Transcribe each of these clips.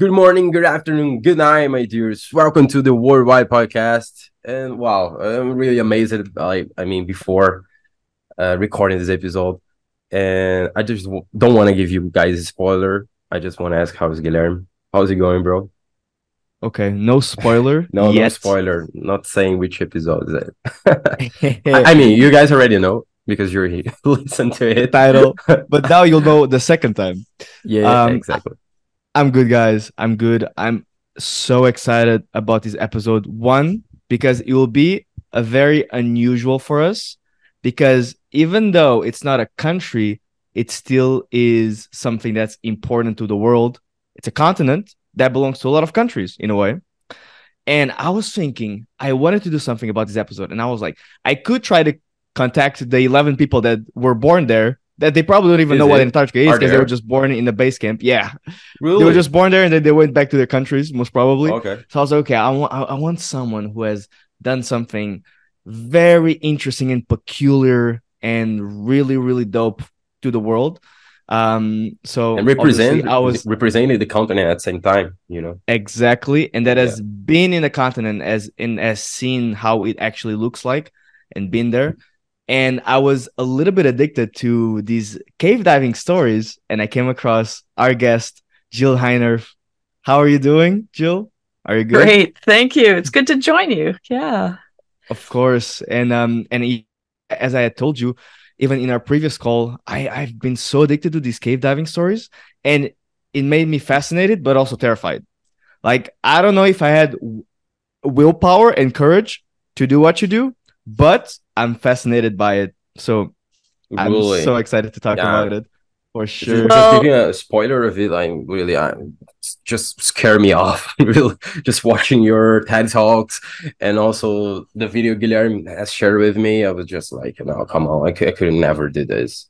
Good morning, good afternoon, good night, my dears. Welcome to the Worldwide Podcast. And wow, I'm really amazed. I, I mean, before uh, recording this episode, and I just w- don't want to give you guys a spoiler. I just want to ask, how's Guilherme? How's it going, bro? Okay, no spoiler. no, yet. no spoiler. Not saying which episode is it. I, I mean, you guys already know because you're here. Listen to it. title, but now you'll know the second time. Yeah, Um, exactly. I'm good, guys. I'm good. I'm so excited about this episode. One, because it will be a very unusual for us, because even though it's not a country, it still is something that's important to the world. It's a continent that belongs to a lot of countries in a way. And I was thinking, I wanted to do something about this episode. And I was like, I could try to contact the 11 people that were born there that they probably don't even Is know what it? Antarctica is because they were just born in the base camp. Yeah. Really? They were just born there and then they went back to their countries, most probably. okay. So I was like, okay, I want I, I want someone who has done something very interesting and peculiar and really, really dope to the world. Um, so And represent, I was represented the continent at the same time, you know? exactly, and that has been in the continent as in as seen how it actually looks like and been there. And I was a little bit addicted to these cave diving stories, and I came across our guest, Jill Heinerth. How are you doing, Jill? Are you good? Great, thank you. It's good to join you. Yeah. Of course, and um, and as I had told you, even in our previous call, I I've been so addicted to these cave diving stories, and it made me fascinated, but also terrified. Like I don't know if I had willpower and courage to do what you do, but I'm fascinated by it. So I'm Really. so excited to talk Yeah. about it for sure. Just Well- giving a spoiler of it, I'm really, I'm just scare me off. really, just watching your TED talks and also the video Guilherme has shared with me. I was just like, no, come on, I, cou- I could never do this.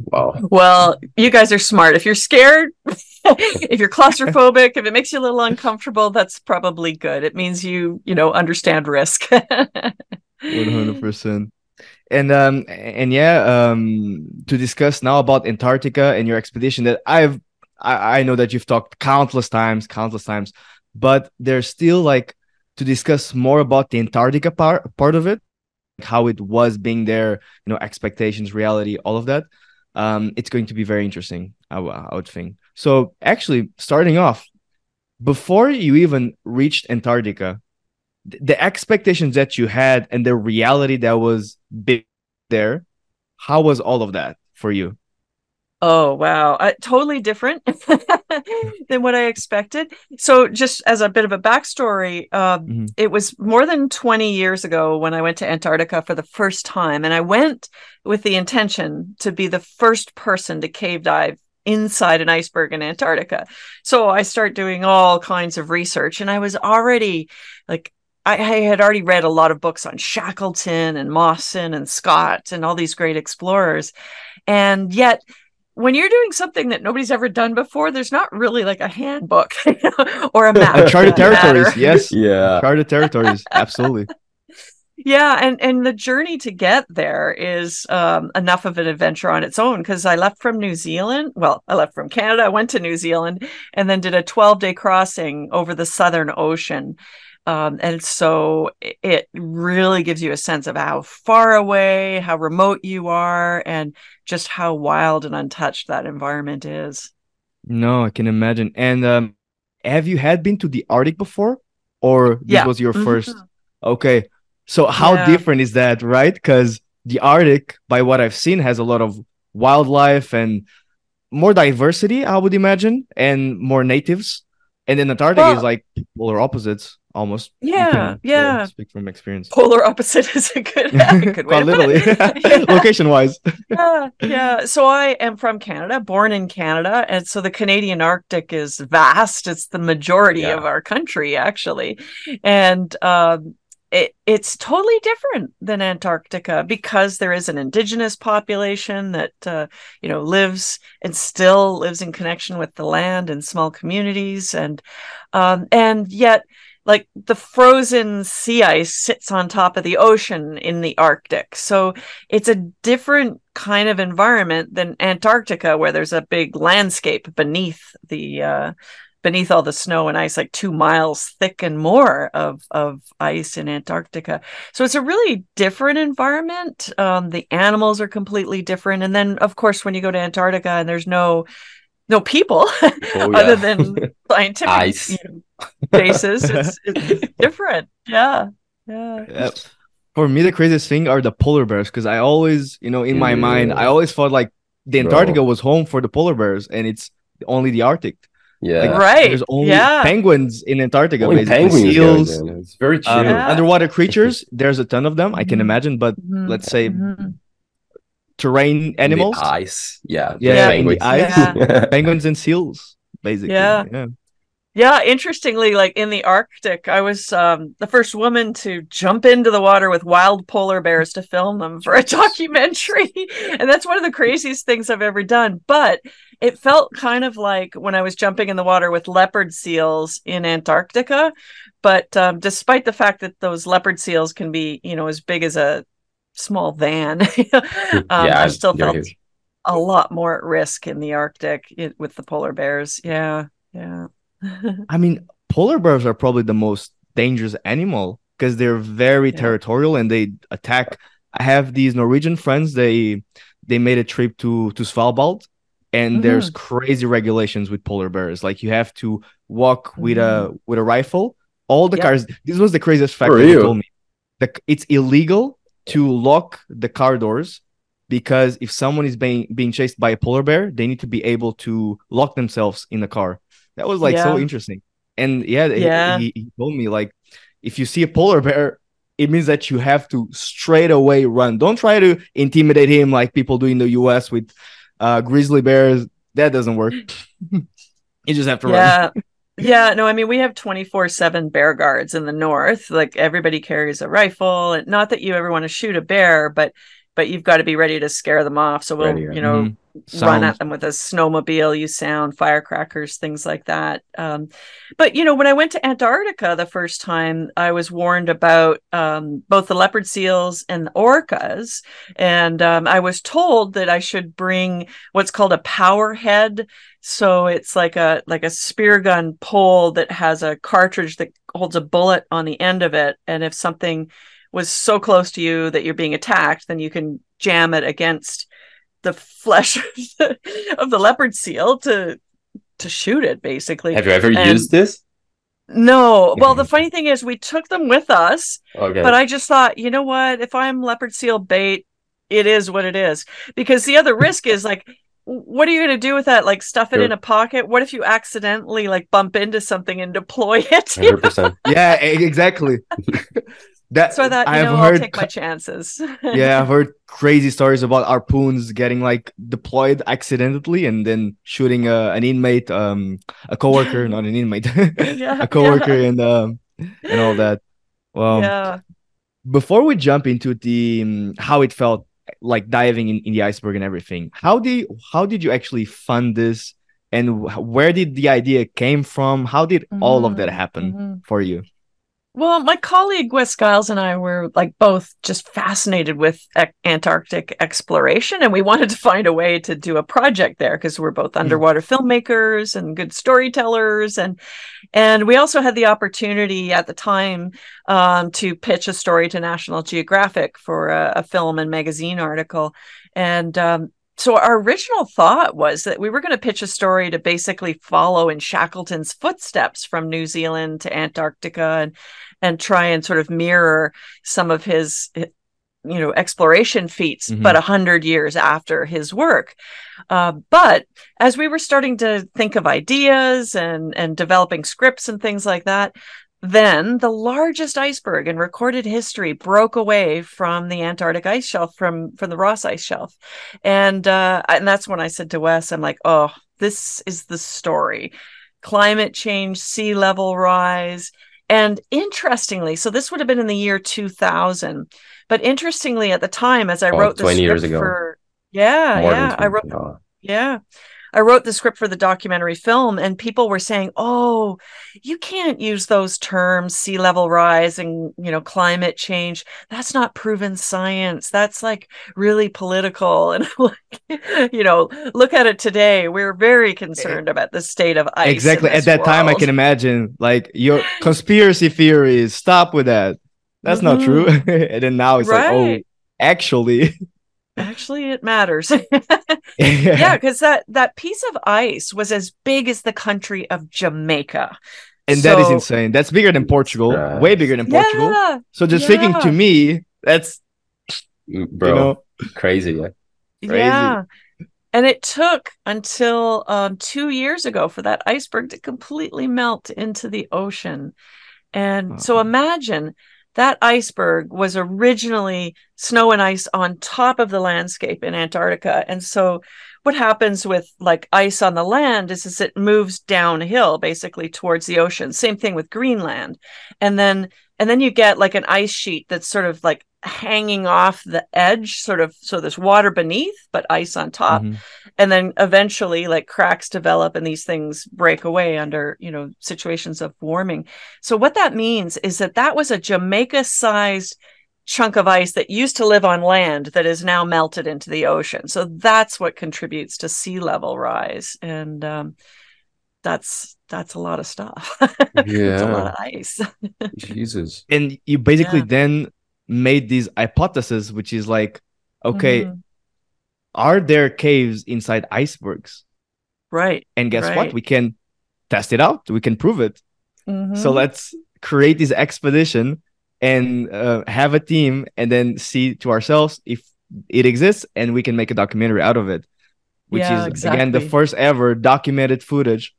Wow. Well, you guys are smart. If you're scared, if you're claustrophobic, if it makes you a little uncomfortable, that's probably good. It means you, you know, understand risk. One hundred percent. And um and yeah, um to discuss now about Antarctica and your expedition that I've I, I know that you've talked countless times, countless times, but there's still like to discuss more about the Antarctica part part of it, how it was being there, you know, expectations, reality, all of that. Um, it's going to be very interesting, I, would think. So actually, starting off, before you even reached Antarctica, the expectations that you had and the reality that was big there how was all of that for you Oh, wow. Uh, totally different than what I expected. So, just as a bit of a backstory, uh, Mhm. it was more than 20 years ago when I went to Antarctica for the first time. And I went with the intention to be the first person to cave dive inside an iceberg in Antarctica. So, I start doing all kinds of research, and I was already like, I, I had already read a lot of books on Shackleton and Mawson and Scott and all these great explorers. And yet, when you're doing something that nobody's ever done before, there's not really like a handbook or a map. uncharted for that territories matter. yes Yeah. uncharted territories absolutely Yeah, and and the journey to get there is um, enough of an adventure on its own because I left from New Zealand. Well, I left from Canada, I went to New Zealand, and then did a 12 day crossing over the Southern Ocean. Um, and so it- really gives you a sense of how far away, how remote you are, and just how wild and untouched that environment is. no i can imagine and um have you had been to the arctic before or this Yeah. was your Mhm. first okay so how Yeah. different is that right because the arctic by what i've seen has a lot of wildlife and more diversity i would imagine and more natives and then antarctica is like polar opposites almost Yeah, yeah. speak from experience Polar opposite is a good, a good way literally location wise yeah, yeah. So I am from Canada, born in Canada, and so the Canadian Arctic is vast. It's the majority Yeah. of our country, actually, and um, it, it's totally different than Antarctica because there is an indigenous population that uh, you know lives and still lives in connection with the land and small communities, and um, and yet like the frozen sea ice sits on top of the ocean in the Arctic. So it's a different kind of environment than Antarctica, where there's a big landscape beneath the uh, beneath all the snow and ice, like two miles thick and more of of ice in Antarctica. So it's a really different environment. Um, the animals are completely different, and then of course when you go to Antarctica and there's no no people Oh, other than scientific Ice. you know, bases. It's, it's different. Yeah. Yeah. Yeah. For me, the craziest thing are the polar bears because I always, you know, in my mind, I always thought like the Bro. Antarctica was home for the polar bears, and it's only the Arctic. Yeah. Like, Right. There's only Yeah. penguins in Antarctica. Only basically. penguins, seals, guys. It's very chill. um, Yeah. underwater creatures. There's a ton of them. I can Mhm. imagine, but Mhm. let's say Mhm. Terrain In the animals, ice. Yeah. Yeah, in the penguins. ice. penguins and seals, basically. Yeah. yeah. Yeah, interestingly, like in the Arctic, I was um, the first woman to jump into the water with wild polar bears to film them for a documentary. and that's one of the craziest things I've ever done. But it felt kind of like when I was jumping in the water with leopard seals in Antarctica. But um, despite the fact that those leopard seals can be, you know, as big as a small van, um, yeah, I still felt huge. a lot more at risk in the Arctic i- with the polar bears. Yeah, yeah. I mean, polar bears are probably the most dangerous animal because they're very Yeah. territorial and they attack. I have these Norwegian friends. They they made a trip to to Svalbard, and there's crazy regulations with polar bears. Like you have to walk with a with a rifle. All the Yep. cars. This was the craziest fact For that he told me. The, it's illegal to lock the car doors because if someone is being being chased by a polar bear, they need to be able to lock themselves in the car. That was like so interesting. And yeah, he- Yeah. He, he told me like if you see a polar bear, it means that you have to straight away run. Don't try to intimidate him like people do in the US with uh, grizzly bears. That doesn't work. you just have to run. yeah no i mean we have 24 7 bear guards in the north like everybody carries a rifle not that you ever want to shoot a bear but but you've got to be ready to scare them off. So we'll Ready, you know Mhm. run at them with a snowmobile use sound firecrackers things like that. Um, but you know when i went to antarctica the first time i was warned about um, both the leopard seals and the orcas. And um, i was told that i should bring what's called a power head. So it's like a like a spear gun pole that has a cartridge that holds a bullet on the end of it. And if something was so close to you that you're being attacked then you can jam it against the flesh of the, of the leopard seal to to shoot it basically Have you ever And- used this? no well the funny thing is we took them with us Okay. but i just thought you know what if i'm leopard seal bait it is what it is because the other risk is like what are you going to do with that like stuff it Sure. in a pocket what if you accidentally like bump into something and deploy it 100%. Yeah, exactly. that so i thought you I've know heard i'll take my chances yeah, I've heard crazy stories about harpoons getting like deployed accidentally and then shooting uh, an inmate, um, a coworker, not an inmate, Yeah, a coworker, and um, and all that. Well, yeah before we jump into the um, how it felt like diving in, in the iceberg and everything, how did how did you actually fund this, and where did the idea came from? How did all of that Mhm, happen mhm. for you? Well, my colleague Wes Skiles and I were like both just fascinated with Antarctic exploration, and we wanted to find a way to do a project there because we're both underwater filmmakers and good storytellers, and and we also had the opportunity at the time um, to pitch a story to National Geographic for a, a film and magazine article, and um, so our original thought was that we were going to pitch a story to basically follow in Shackleton's footsteps from New Zealand to Antarctica and and try and sort of mirror some of his you know exploration feats Mhm. but a hundred years after his work. Uh, but as we were starting to think of ideas and and developing scripts and things like that then the largest iceberg in recorded history broke away from the Antarctic ice shelf from from the Ross ice shelf, and uh, and that's when I said to Wes, I'm like, oh, this is the story: climate change, sea level rise, and interestingly, so this would have been in the year 2000, but interestingly, at the time, as I Oh, wrote the 20 years ago. for yeah, More yeah, I wrote yeah. I wrote the script for the documentary film, and people were saying, "Oh, you can't use those terms, sea level rise and you know climate change. That's not proven science. That's like really political." And like, you know, look at it today. We're very concerned about the state of ice. exactly at that time i can imagine like your conspiracy theories stop with that that's not true and then now it's like oh Mm-hmm. Actually Actually, it matters. yeah, because that that piece of ice was as big as the country of Jamaica. and that is insane that's bigger than portugal Right. way bigger than portugal Yeah, so just thinking to me that's Mm, Bro, you know crazy. Yeah. Crazy. yeah. And it took until um, two years ago for that iceberg to completely melt into the ocean. And so imagine that iceberg was originally snow and ice on top of the landscape in Antarctica. And so what happens with like ice on the land is, is it moves downhill basically towards the ocean. Same thing with Greenland. And then and then you get like an ice sheet that's sort of like hanging off the edge, sort of so there's water beneath, but ice on top. Mhm. and then eventually like cracks develop and these things break away under you know situations of warming. So what that means is that that was a jamaica sized chunk of ice that used to live on land that is now melted into the ocean. So that's what contributes to sea level rise. And um, that's that's a lot of stuff Yeah. it's a lot of ice Jesus. and you basically Yeah. then made these hypotheses, which is like okay Mhm. are there caves inside icebergs right and guess Right. what we can test it out we can prove it so Mhm. let's create this expedition and uh, have a team and then see to ourselves if it exists and we can make a documentary out of it which Yeah, is again the first ever documented footage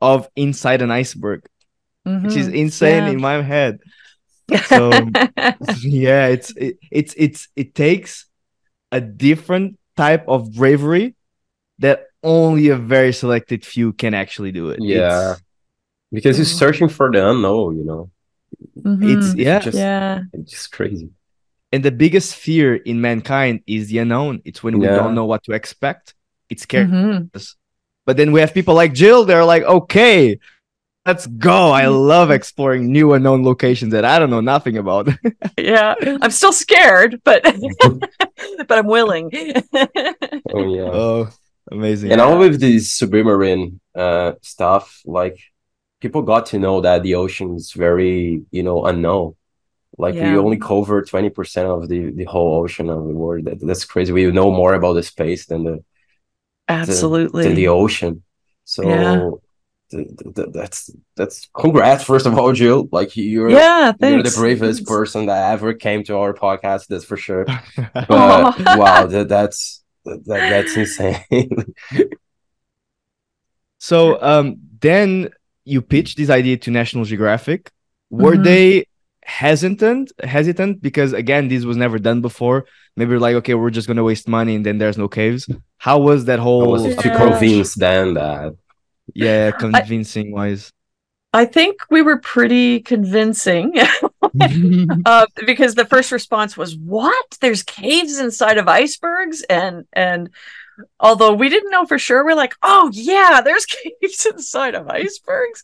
of inside an iceberg which is Mhm. insane Yeah. in my head so yeah it's it, it's it's it takes a different type of bravery that only a very selected few can actually do it Yeah. It's- Because he's Mhm. searching for the unknown, you know. it's Mhm. yeah just, yeah It's just crazy. and the biggest fear in mankind is the unknown it's when we don't know what to expect it's scary Mhm. But then we have people like jill they're like okay let's go i love exploring new unknown locations that i don't know nothing about yeah i'm still scared but but i'm willing Oh yeah. oh amazing and all with this submarine uh stuff, like people got to know that the ocean is very, you know, unknown. Like we Yeah. only cover 20% of the the whole ocean of the world. That, that's crazy. We know more about the space than the absolutely than the ocean. So Yeah. th- th- th- that's that's congrats first of all, Jill. Like you're yeah you're the bravest Thanks. person that ever came to our podcast. That's for sure. But wow, that, that's that, that's insane. So um, then you pitched this idea to National Geographic. Were Mhm. they hesitant? Hesitant because again, this was never done before. Maybe like, okay, we're just gonna waste money and then there's no caves. How was that I whole was to Yeah. convince them that yeah convincing wise? i think we were pretty convincing uh, because the first response was what there's caves inside of icebergs and and although we didn't know for sure. We're like oh yeah there's caves inside of icebergs.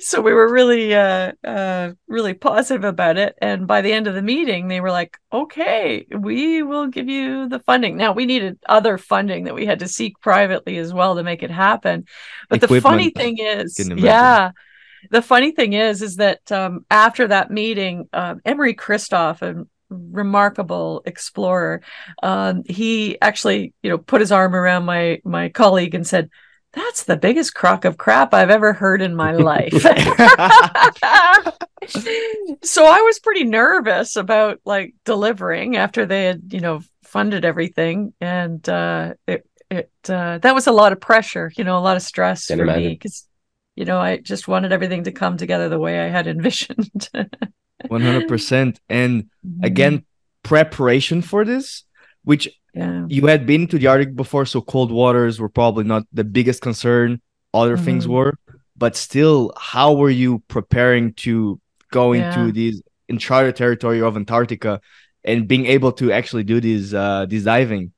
So we were really uh uh really positive about it. And by the end of the meeting they were like okay we will give you the funding. Now we needed other funding that we had to seek privately as well to make it happen. But the funny thing is yeah the funny thing is is that um, after that meeting um, Emory Kristof a remarkable explorer. Um, he actually you know put his arm around my my colleague and said that's the biggest crock of crap i've ever heard in my life. So i was pretty nervous about like delivering after they had you know funded everything. And uh it it uh that was a lot of pressure you know a lot of stress Can for me because you know i just wanted everything to come together the way i had envisioned One hundred percent. And again, preparation for this, which yeah you had been to the Arctic before, so cold waters were probably not the biggest concern. Other things Mhm. were, but still, how were you preparing to go Yeah. into these uncharted territory of Antarctica and being able to actually do these uh this diving?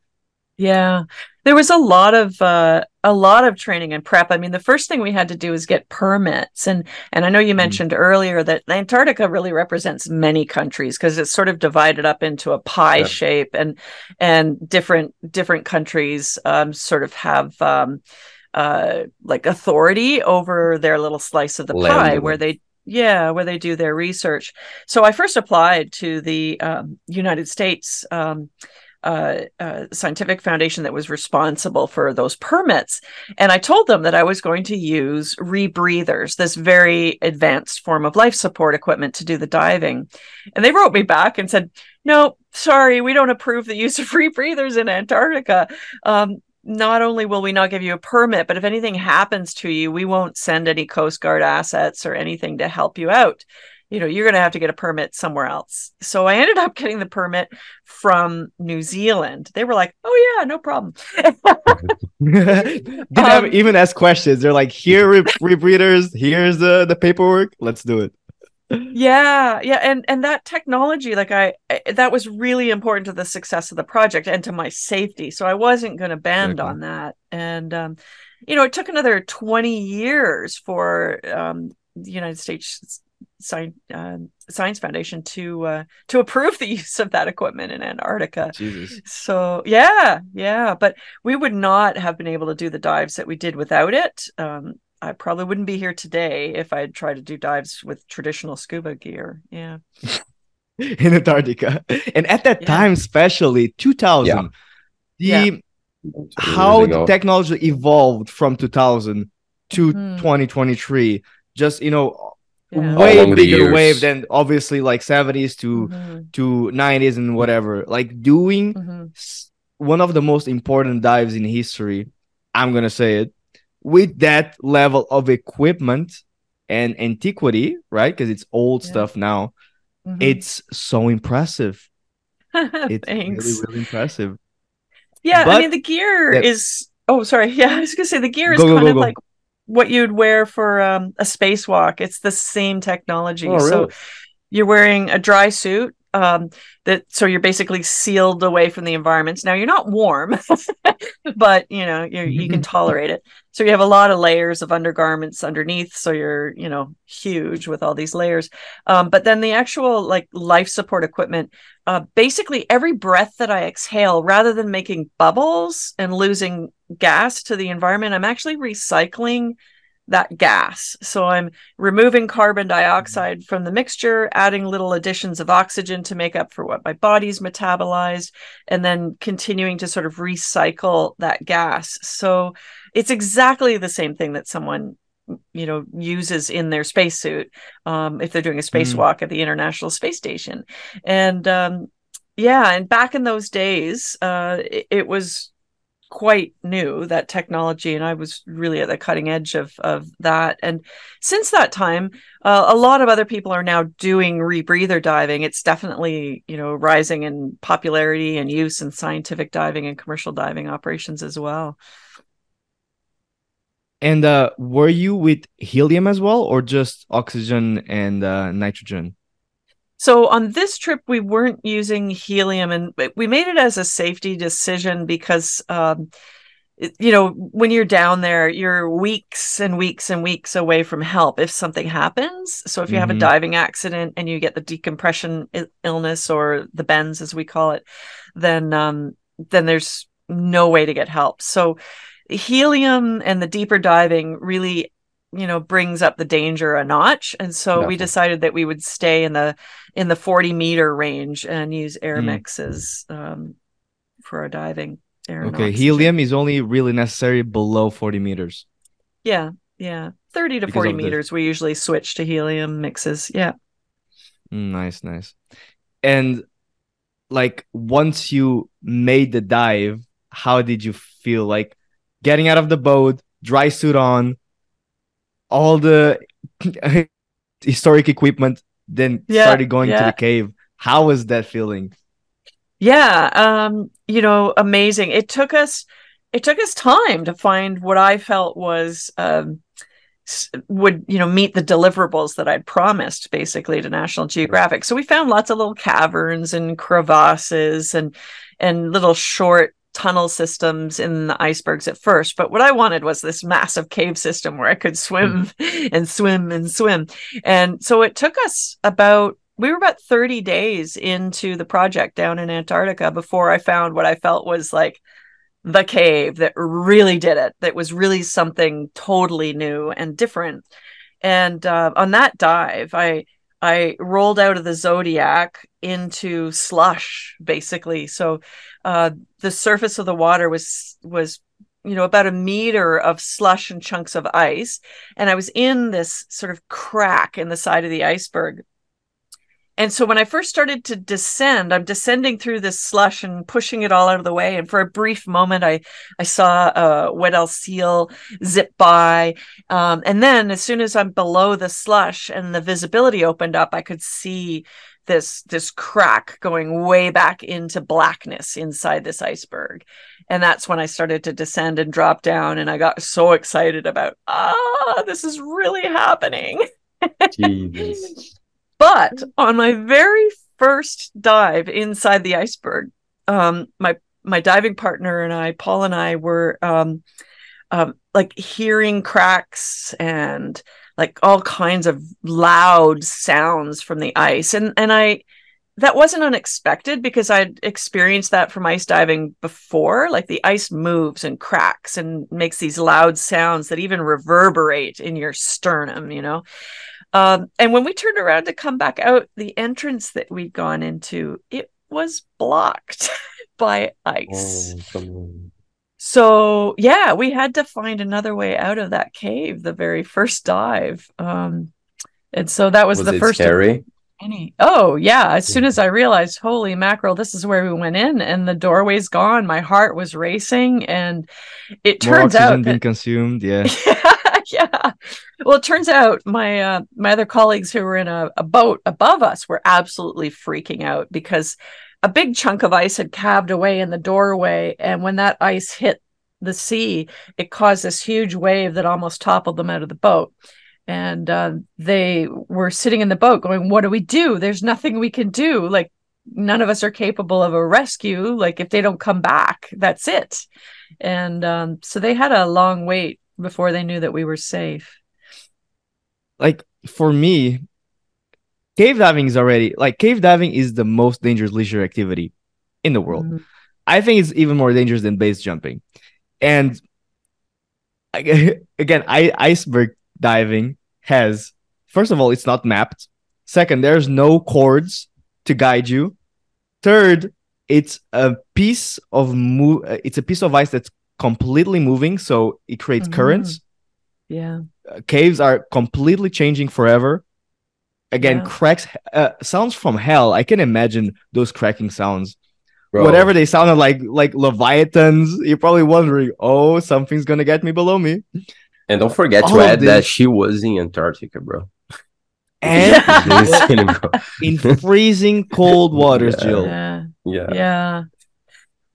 Yeah. There was a lot of uh, a lot of training and prep. I mean, the first thing we had to do is get permits, and and I know you mentioned mm-hmm. earlier that Antarctica really represents many countries because it's sort of divided up into a pie yeah. shape, and and different different countries um, sort of have. Um, uh, like authority over their little slice of the Land pie where they yeah where they do their research so i first applied to the um, united states um, uh, scientific foundation that was responsible for those permits. And I told them that I was going to use rebreathers, this very advanced form of life support equipment to do the diving. And they wrote me back and said, no, sorry, we don't approve the use of rebreathers in Antarctica. Um, not only will we not give you a permit, but if anything happens to you, we won't send any Coast Guard assets or anything to help you out you know, you're going to have to get a permit somewhere else. So I ended up getting the permit from New Zealand. They were like, "Oh yeah, no problem." Didn't um, even ask questions. They're like, "Here, rebreathers. Here's the the paperwork. Let's do it." yeah yeah and and that technology like I, I, that was really important to the success of the project and to my safety so i wasn't going to bend on that and um you know it took another 20 years for um the united states Science, uh, Science Foundation to uh, to approve the use of that equipment in Antarctica. Jesus. So yeah, yeah, but we would not have been able to do the dives that we did without it. Um, I probably wouldn't be here today if I'd tried to do dives with traditional scuba gear. Yeah. in Antarctica, and at that yeah. time, especially 2000, yeah. the yeah. how the technology evolved from 2000 to mm-hmm. 2023 just you know yeah. way bigger wave than obviously like 70s to mm-hmm. to 90s and whatever like doing mm-hmm. one of the most important dives in history i'm gonna say it with that level of equipment and antiquity right because it's old yeah. stuff now mm-hmm. it's so impressive it's really really impressive yeah but, i mean the gear yeah. is oh sorry yeah i was gonna say the gear is go, kind go, of go, like what you'd wear for um, a spacewalk. It's the same technology. Oh, really? So you're wearing a dry suit um, that so you're basically sealed away from the environments. Now you're not warm, but you know you you can tolerate it. So you have a lot of layers of undergarments underneath. So you're you know huge with all these layers. Um, but then the actual like life support equipment, uh, basically every breath that I exhale, rather than making bubbles and losing gas to the environment, I'm actually recycling that gas. So I'm removing carbon dioxide from the mixture, adding little additions of oxygen to make up for what my body's metabolized, and then continuing to sort of recycle that gas. So it's exactly the same thing that someone you know uses in their spacesuit um, if they're doing a spacewalk mm. at the international space station and um, yeah and back in those days uh, it, it was quite new that technology and i was really at the cutting edge of of that. And since that time uh, a lot of other people are now doing rebreather diving. It's definitely you know rising in popularity and use in scientific diving and commercial diving operations as well. And uh were you with helium as well or just oxygen and uh, nitrogen so on this trip, we weren't using helium, and we made it as a safety decision because, um, you know, when you're down there, you're weeks and weeks and weeks away from help if something happens. So if you mm-hmm. have a mm-hmm. diving accident and you get the decompression illness or the bends, as we call it, then um, then there's no way to get help. So helium and the deeper diving really you know brings up the danger a notch. And so Definitely. we decided that we would stay in the in the 40 meter range and use air mm. mixes um, for our diving air okay helium is only really necessary below 40 meters. Yeah yeah. 30 to because 40 meters the... we usually switch to helium mixes. Yeah. Mm, nice nice. And like once you made the dive how did you feel? Like getting out of the boat dry suit on all the historic equipment, then yeah, started going yeah. to the cave. How was that feeling? Yeah, um, you know, amazing. It took us it took us time to find what I felt was um, would you know meet the deliverables that I'd promised basically to National Geographic. So we found lots of little caverns and crevasses and and little short tunnel systems in the icebergs at first, but what I wanted was this massive cave system where I could swim and swim and swim. And so it took us about we were about 30 days into the project down in Antarctica before I found what I felt was like the cave that really did it, that was really something totally new and different. And uh, on that dive, I I rolled out of the Zodiac into slush, basically. So uh, the surface of the water was was you know about a meter of slush and chunks of ice, and I was in this sort of crack in the side of the iceberg and so when I first started to descend, I'm descending through this slush and pushing it all out of the way. And for a brief moment, I I saw a Weddell seal zip by, um, and then as soon as I'm below the slush and the visibility opened up, I could see this this crack going way back into blackness inside this iceberg and that's when i started to descend and drop down and i got so excited about ah this is really happening Jesus. But on my very first dive inside the iceberg, um, my my diving partner and I, Paul and I, were um, um, like hearing cracks and like all kinds of loud sounds from the ice, and and I that wasn't unexpected because I'd experienced that from ice diving before. Like the ice moves and cracks and makes these loud sounds that even reverberate in your sternum, you know. Um, and when we turned around to come back out, the entrance that we'd gone into, it was blocked by ice. Oh, so yeah, we had to find another way out of that cave the very first dive. Um, and so that was, was the first scary. Any. Oh yeah! As soon as I realized, holy mackerel, this is where we went in, and the doorway's gone. My heart was racing, and it More turns out being consumed. Yeah. yeah. Well, it turns out my uh, my other colleagues who were in a, a boat above us were absolutely freaking out because a big chunk of ice had calved away in the doorway, and when that ice hit the sea, it caused this huge wave that almost toppled them out of the boat. And uh, they were sitting in the boat going, What do we do? There's nothing we can do. Like, none of us are capable of a rescue. Like, if they don't come back, that's it. And um, so they had a long wait before they knew that we were safe. Like, for me, cave diving is already like cave diving is the most dangerous leisure activity in the world. Mm-hmm. I think it's even more dangerous than base jumping. And again, I, iceberg diving has, first of all, it's not mapped. Second, there's no cords to guide you. Third, it's a piece of move. It's a piece of ice that's completely moving, so it creates mm-hmm. currents. Yeah, uh, caves are completely changing forever. Again, yeah. cracks uh, sounds from hell. I can imagine those cracking sounds. Bro. Whatever they sounded like, like leviathans. You're probably wondering, oh, something's gonna get me below me. And don't forget All to add this... that she was in Antarctica, bro. And in freezing cold waters, yeah. Jill. Yeah. Yeah. Yeah.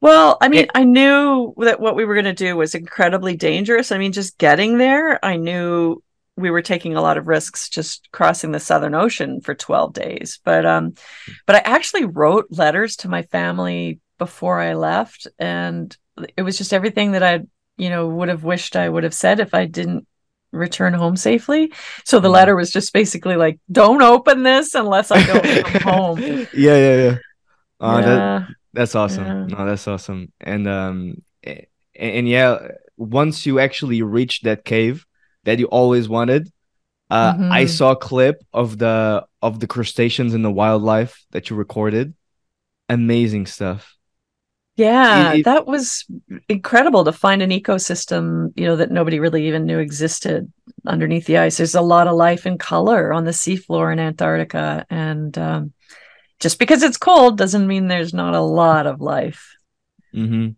Well, I mean, it, I knew that what we were going to do was incredibly dangerous. I mean, just getting there, I knew we were taking a lot of risks just crossing the southern ocean for 12 days but um but i actually wrote letters to my family before i left and it was just everything that i you know would have wished i would have said if i didn't return home safely so the mm-hmm. letter was just basically like don't open this unless i don't come home yeah yeah yeah, uh, yeah. That, that's awesome yeah. no that's awesome and um and, and yeah once you actually reach that cave that you always wanted. Uh, mm-hmm. I saw a clip of the of the crustaceans and the wildlife that you recorded. Amazing stuff. Yeah, it, it, that was incredible to find an ecosystem, you know, that nobody really even knew existed underneath the ice. There's a lot of life and color on the seafloor in Antarctica, and um, just because it's cold doesn't mean there's not a lot of life. Mm-hmm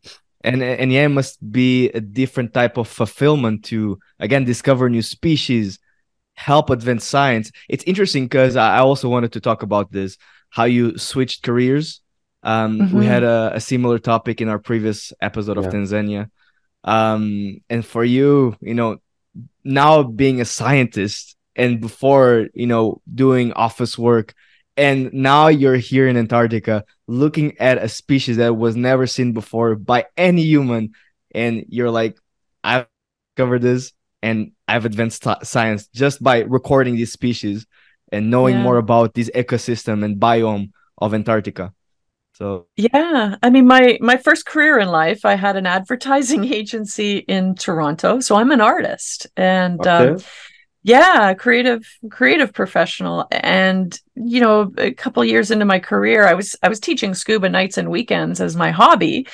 and and yeah, it must be a different type of fulfillment to again discover new species, help advance science. It's interesting because I also wanted to talk about this how you switched careers. Um, mm-hmm. We had a, a, similar topic in our previous episode of. Tanzania. Um, and for you, you know, now being a scientist and before, you know, doing office work and now you're here in Antarctica looking at a species that was never seen before by any human and you're like I've covered this and I've advanced science just by recording these species and knowing yeah. more about this ecosystem and biome of Antarctica. So yeah, I mean my my first career in life, I had an advertising agency in Toronto, so I'm an artist and um, okay. um, yeah creative creative professional and you know a couple years into my career i was i was teaching scuba nights and weekends as my hobby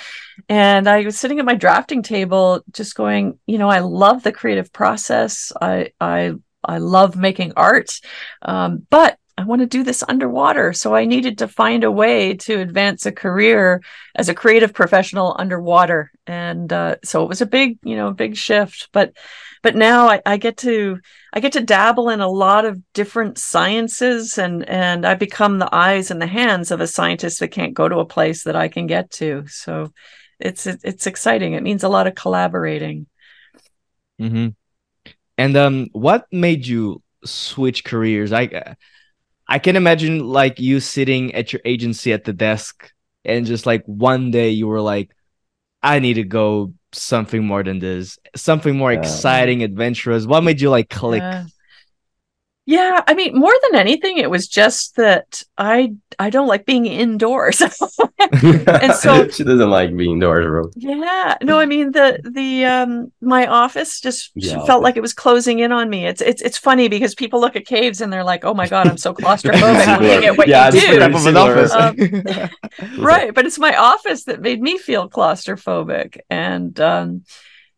and i was sitting at my drafting table just going you know i love the creative process i i i love making art um, but I want to do this underwater. So I needed to find a way to advance a career as a creative professional underwater. And uh, so it was a big, you know, big shift. But but now I, I get to I get to dabble in a lot of different sciences and and I become the eyes and the hands of a scientist that can't go to a place that I can get to. So it's it's exciting. It means a lot of collaborating. Mm-hmm. And um, what made you switch careers? I I can imagine like you sitting at your agency at the desk and just like one day you were like, I need to go something more than this, something more yeah. exciting, adventurous. What made you like click? Yeah. Yeah, I mean, more than anything, it was just that I I don't like being indoors, and so she doesn't like being indoors. Bro. Yeah, no, I mean the the um my office just yeah, felt like it was closing in on me. It's it's it's funny because people look at caves and they're like, oh my god, I'm so claustrophobic looking at what yeah, you do. Type of an office. Um, right, but it's my office that made me feel claustrophobic, and um,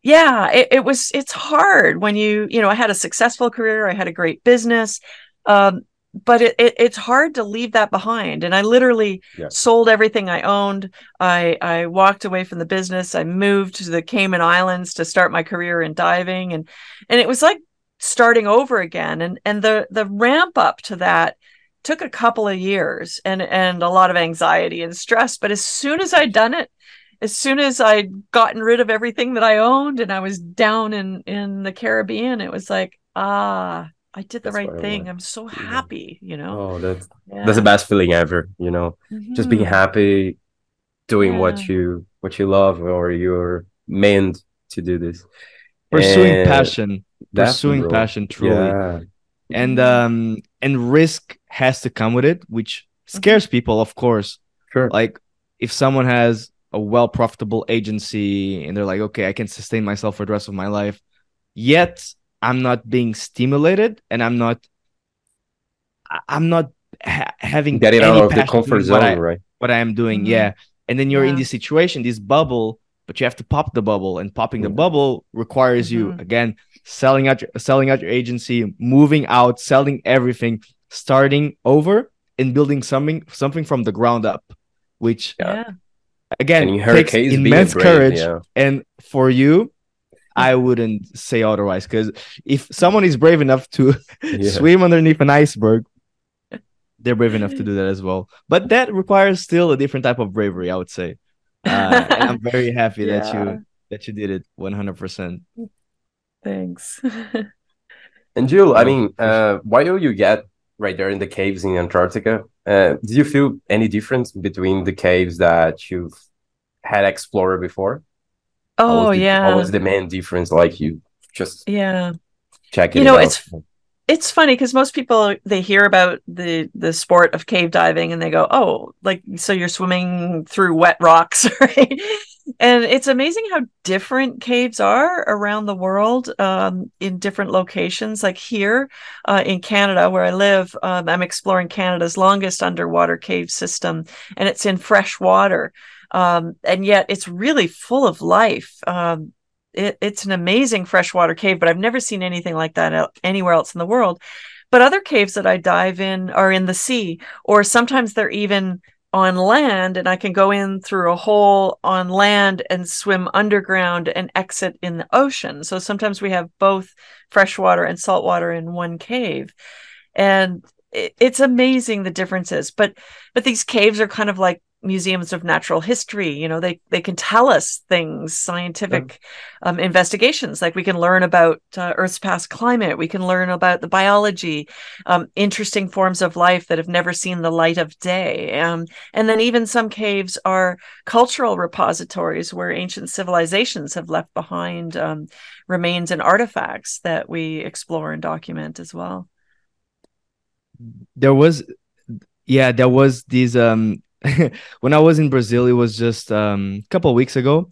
yeah it, it, was it's hard when you you know i had a successful career i had a great business um, but it, it, it's hard to leave that behind and i literally yeah. sold everything i owned i i walked away from the business i moved to the cayman islands to start my career in diving and and it was like starting over again and and the the ramp up to that took a couple of years and and a lot of anxiety and stress but as soon as i'd done it as soon as I'd gotten rid of everything that I owned and I was down in in the Caribbean, it was like, ah, I did the that's right thing. I'm so happy, you know. Oh, that's yeah. that's the best feeling ever, you know. Mm-hmm. Just being mm-hmm. happy doing yeah. what you what you love or you're meant to do this. Pursuing and passion. Pursuing passion truly. Yeah. And um and risk has to come with it, which scares mm-hmm. people, of course. Sure. Like if someone has a well profitable agency and they're like okay i can sustain myself for the rest of my life yet i'm not being stimulated and i'm not i'm not ha- having getting out of the comfort zone I, right what i am doing mm-hmm. yeah and then you're yeah. in this situation this bubble but you have to pop the bubble and popping mm-hmm. the bubble requires mm-hmm. you again selling out your selling out your agency moving out selling everything starting over and building something something from the ground up which yeah again takes immense brave, courage yeah. and for you i wouldn't say otherwise because if someone is brave enough to yeah. swim underneath an iceberg they're brave enough to do that as well but that requires still a different type of bravery i would say uh, i'm very happy yeah. that you that you did it 100% thanks and jill i mean uh, why do you get right there in the caves in Antarctica. Uh, did you feel any difference between the caves that you've had explored before? Oh the, yeah. What was the main difference? Like you just yeah check it. You know, out. it's it's funny because most people they hear about the the sport of cave diving and they go, oh, like so you're swimming through wet rocks, right? And it's amazing how different caves are around the world um, in different locations. Like here uh, in canada where i live um, i'm exploring canada's longest underwater cave system and it's in fresh water. Um, and yet it's really full of life. Um, it, it's an amazing freshwater cave but i've never seen anything like that anywhere else in the world. But other caves that i dive in are in the sea or sometimes they're even on land and I can go in through a hole on land and swim underground and exit in the ocean. So sometimes we have both freshwater and saltwater in one cave. And it's amazing the differences. But but these caves are kind of like museums of natural history you know they they can tell us things scientific um, investigations. Like we can learn about uh, earth's past climate. We can learn about the biology um, interesting forms of life that have never seen the light of day. Um, and then even some caves are cultural repositories where ancient civilizations have left behind um, remains and artifacts that we explore and document as well. There was yeah there was these um when i was in brazil it was just um a couple weeks ago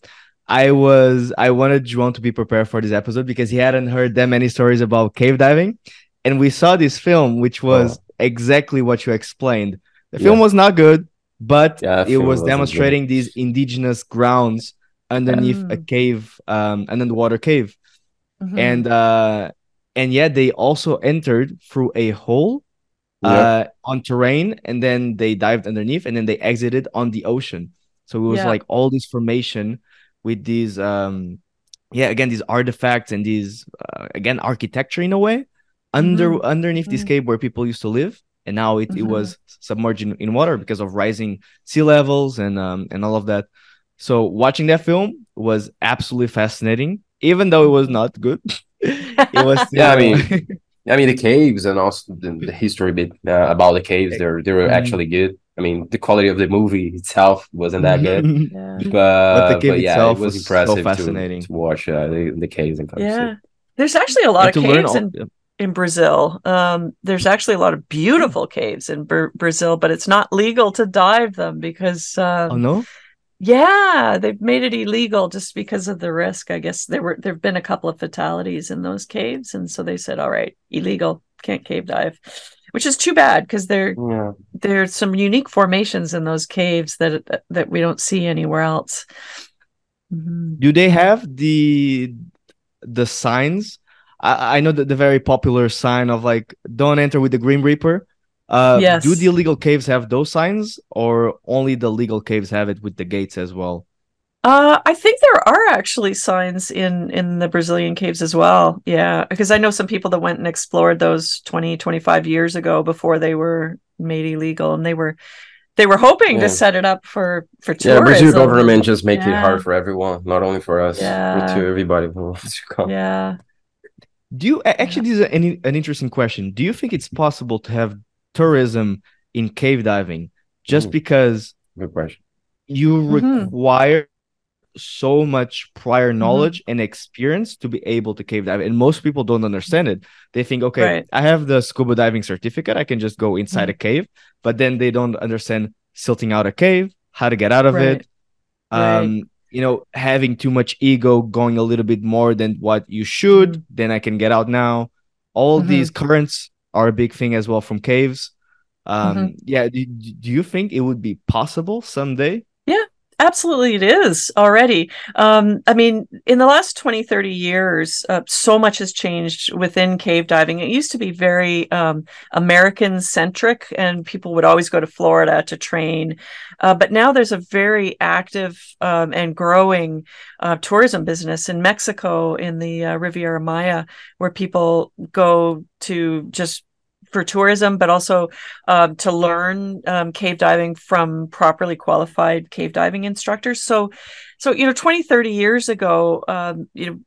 i was i wanted João to be prepared for this episode because he hadn't heard that many stories about cave diving and we saw this film which was Oh. exactly what you explained the Yeah. film was not good but Yeah, it was wasn't demonstrating these indigenous grounds underneath a Mm. cave um an underwater cave Mhm. and uh and yet they also entered through a hole Yeah. uh on terrain and then they dived underneath and then they exited on the ocean so it was Yeah. like all this formation with these um yeah again these artifacts and these uh, again architecture in a way under Mhm. underneath this Mhm. cave where people used to live and now it, it Mhm. was submerged in, in water because of rising sea levels and um and all of that so watching that film was absolutely fascinating even though it was not good it was Yeah, I mean, I mean, the caves and also the, the history bit uh, about the caves, they're they were Mhm. actually good. I mean, the quality of the movie itself wasn't that good, yeah but, the cave but yeah, itself it was, was so impressive fascinating. to, to watch uh, the, the caves and kind yeah of there's actually a lot And of caves all- in in Brazil. Um, there's actually a lot of beautiful caves in Br- Brazil, but it's not legal to dive them because, um, oh no yeah, they've made it illegal just because of the risk. I guess there were there've been a couple of fatalities in those caves, and so they said, "All right, illegal, can't cave dive," which is too bad because there Yeah, there's some unique formations in those caves that that we don't see anywhere else. Mhm. do they have the the signs i, I know that the very popular sign of like don't enter with the grim reaper uh Yes. do the illegal caves have those signs or only the legal caves have it with the gates as well Uh, I think there are actually signs in in the Brazilian caves as well. Yeah, because I know some people that went and explored those 20, 25 years ago before they were made illegal, and they were they were hoping Yeah. to set it up for for yeah. The. Brazil government just make it hard for everyone, not only for us, Yeah. but to everybody who wants to come. Yeah. do you a- actually this is an, an interesting question do you think it's possible to have tourism in cave diving just Ooh. because Good question. you Mhm. require so much prior Mm-hmm. knowledge and experience to be able to cave dive and most people don't understand it they think okay Right. i have the scuba diving certificate i can just go inside Mm-hmm. a cave but then they don't understand silting out a cave how to get out of Right. it um you know having too much ego going a little bit more than what you should Mhm. then i can get out now all these currents are a big thing as well from caves um Mm-hmm. yeah do, do you think it would be possible someday Absolutely, it is already. Um, I mean, in the last 20, 30 years, uh, so much has changed within cave diving. It used to be very um, American centric, and people would always go to Florida to train. Uh, but now there's a very active um, and growing uh, tourism business in Mexico, in the uh, Riviera Maya, where people go to just for tourism, but also um, to learn um, cave diving from properly qualified cave diving instructors. So, so you know, 20, 30 years ago, um, you know,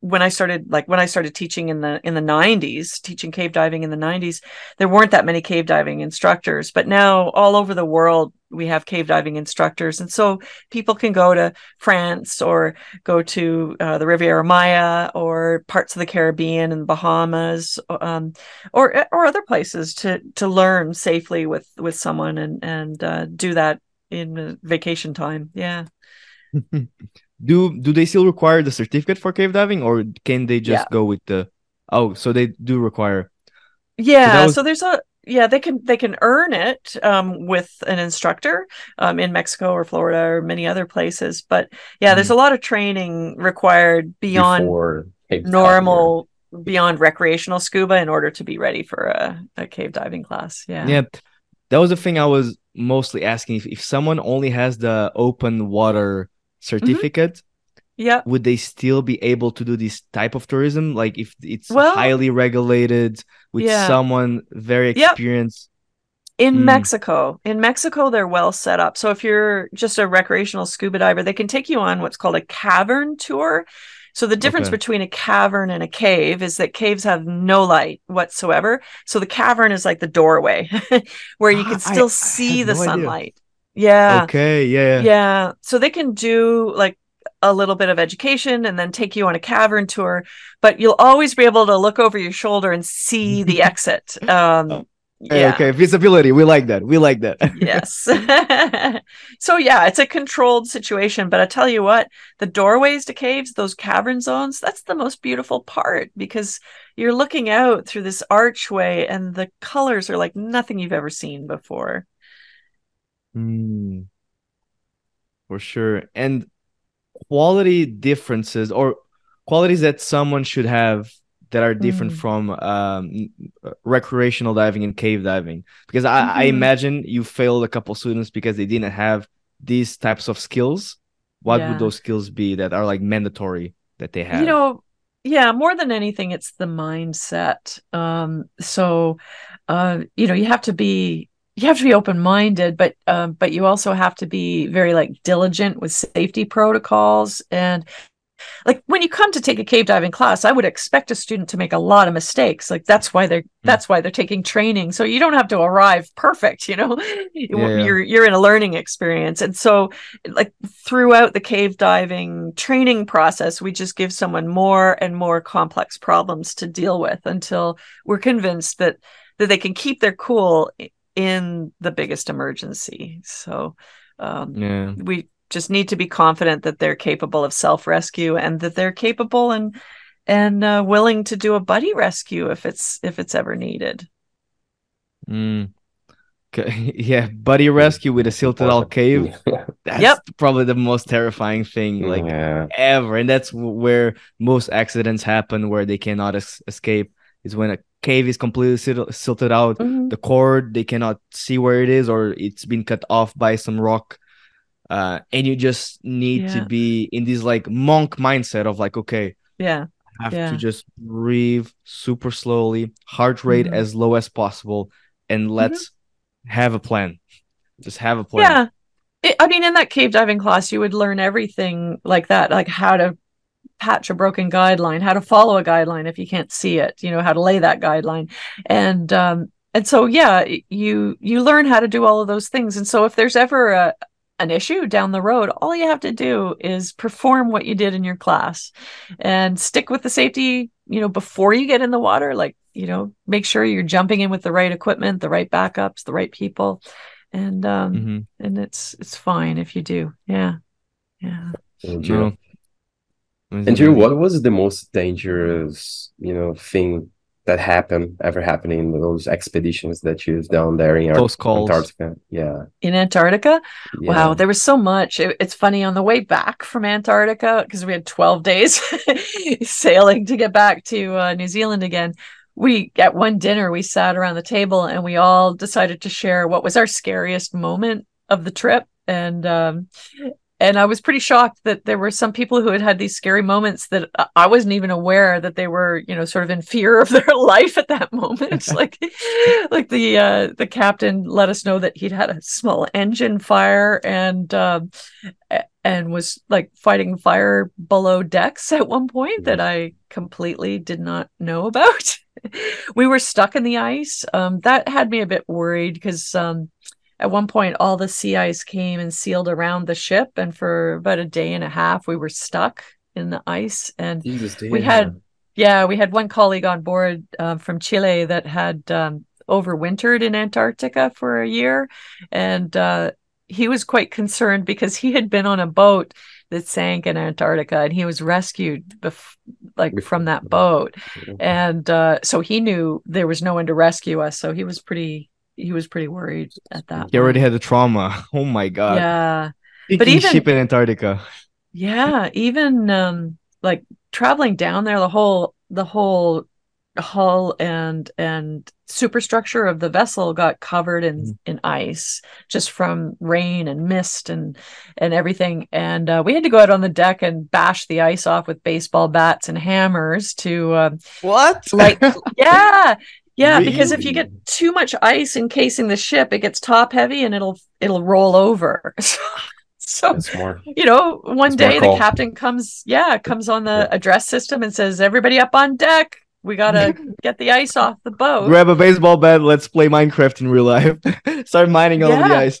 when I started, like when I started teaching in the in the 90s, teaching cave diving in the 90s, there weren't that many cave diving instructors. But now, all over the world, we have cave diving instructors, and so people can go to France or go to uh, the Riviera Maya or parts of the Caribbean and Bahamas, um, or or other places to to learn safely with with someone and and uh, do that in vacation time. Yeah. do do they still require the certificate for cave diving or can they just Yeah. go with the oh so they do require Yeah, was- so there's a yeah they can they can earn it um, with an instructor um, in Mexico or Florida or many other places, but yeah, there's a lot of training required beyond Before normal, beyond recreational scuba in order to be ready for a, a cave diving class. Yeah, yeah that was the thing i was mostly asking if, if someone only has the open water certificate yeah. would they still be able to do this type of tourism like if it's Well- highly regulated with Yeah. someone very Yep. experienced in Mm. Mexico, in Mexico, they're well set up. So if you're just a recreational scuba diver, they can take you on what's called a cavern tour. So the difference Okay. between a cavern and a cave is that caves have no light whatsoever. So the cavern is like the doorway where you Ah, can still I see had the no idea. sunlight. Yeah. okay, yeah. Yeah. So they can do like a little bit of education and then take you on a cavern tour, but you'll always be able to look over your shoulder and see the exit. Um, Hey, yeah. Okay, visibility. We like that. We like that. yes. so yeah, it's a controlled situation, but I tell you what, the doorways to caves, those cavern zones, that's the most beautiful part because you're looking out through this archway and the colors are like nothing you've ever seen before. Mm, for sure. And quality differences or qualities that someone should have that are different Mm. from um, recreational diving and cave diving. Because I, I Mhm. imagine you failed a couple students because they didn't have these types of skills. What Yeah. would those skills be that are like mandatory that they have? You know, yeah, more than anything, it's the mindset. Um, so, uh, you know, you have to be you have to be open minded, but um, but you also have to be very like diligent with safety protocols. And like when you come to take a cave diving class i would expect a student to make a lot of mistakes. Like that's why they're that's why they're taking training. So you don't have to arrive perfect you know? Yeah. you're you're in a learning experience. And so like throughout the cave diving training process we just give someone more and more complex problems to deal with until we're convinced that that they can keep their cool in the biggest emergency so um Yeah. we just need to be confident that they're capable of self rescue and that they're capable and and uh, willing to do a buddy rescue if it's if it's ever needed. Mm. Okay. Yeah. Buddy rescue with a silted out cave. That's Yep. probably the most terrifying thing. Like yeah. ever and that's where most accidents happen where they cannot es- escape is when a cave is completely silted out. The cord they cannot see where it is or it's been cut off by some rock. Uh and you just need to be in this like monk mindset of like okay Yeah, I have Yeah. to just breathe super slowly heart rate Mhm. as low as possible and let's have a plan. Just have a plan. Yeah. It, I mean, in that cave diving class, you would learn everything like that, like how to patch a broken guideline, how to follow a guideline if you can't see it, you know, how to lay that guideline, and um, and so yeah, you you learn how to do all of those things. And so if there's ever a an issue down the road, all you have to do is perform what you did in your class, and stick with the safety, you know, before you get in the water. Like you know, make sure you're jumping in with the right equipment, the right backups, the right people, and um, Mhm. and it's it's fine if you do. Yeah, yeah. And, No. and you, what was the most dangerous, you know, thing that happened ever happening in those expeditions that you've done there in Ar- calls. Antarctica? Yeah. In Antarctica, yeah. Wow, there was so much. It- it's funny on the way back from Antarctica because we had 12 days sailing to get back to uh, New Zealand again. We at one dinner we sat around the table and we all decided to share what was our scariest moment of the trip and um and I was pretty shocked that there were some people who had had these scary moments that I- wasn't even aware that they were, you know, sort of in fear of their life at that moment. like, like the uh, the captain let us know that he'd had a small engine fire and um, and was like fighting fire below decks at one point that I completely did not know about. we were stuck in the ice. Um, that had me a bit worried because um, at one point all the sea ice came and sealed around the ship, and for about a day and a half we were stuck in the ice. And Jesus, we had yeah, we had one colleague on board uh, from Chile that had um, overwintered in Antarctica for a year, and uh, he was quite concerned because he had been on a boat that sank in Antarctica, and he was rescued bef- like from that boat, and uh, so he knew there was no one to rescue us. So he was pretty he was pretty worried at that. He already had the trauma. Oh my god. yeah. Sinking But even- ship in Antarctica. Yeah, even um like traveling down there, the whole the whole hull and and superstructure of the vessel got covered in Mhm. in ice just from rain and mist and and everything. And uh, we had to go out on the deck and bash the ice off with baseball bats and hammers to um What? like yeah Yeah, because if you get too much ice encasing the ship, it gets top heavy and it'll it'll roll over. so more. you know, one day the captain comes, yeah, comes on the Yeah. address system and says, "Everybody up on deck. We gotta get the ice off the boat." Grab a baseball bat. Let's play Minecraft in real life. Start mining all of the ice.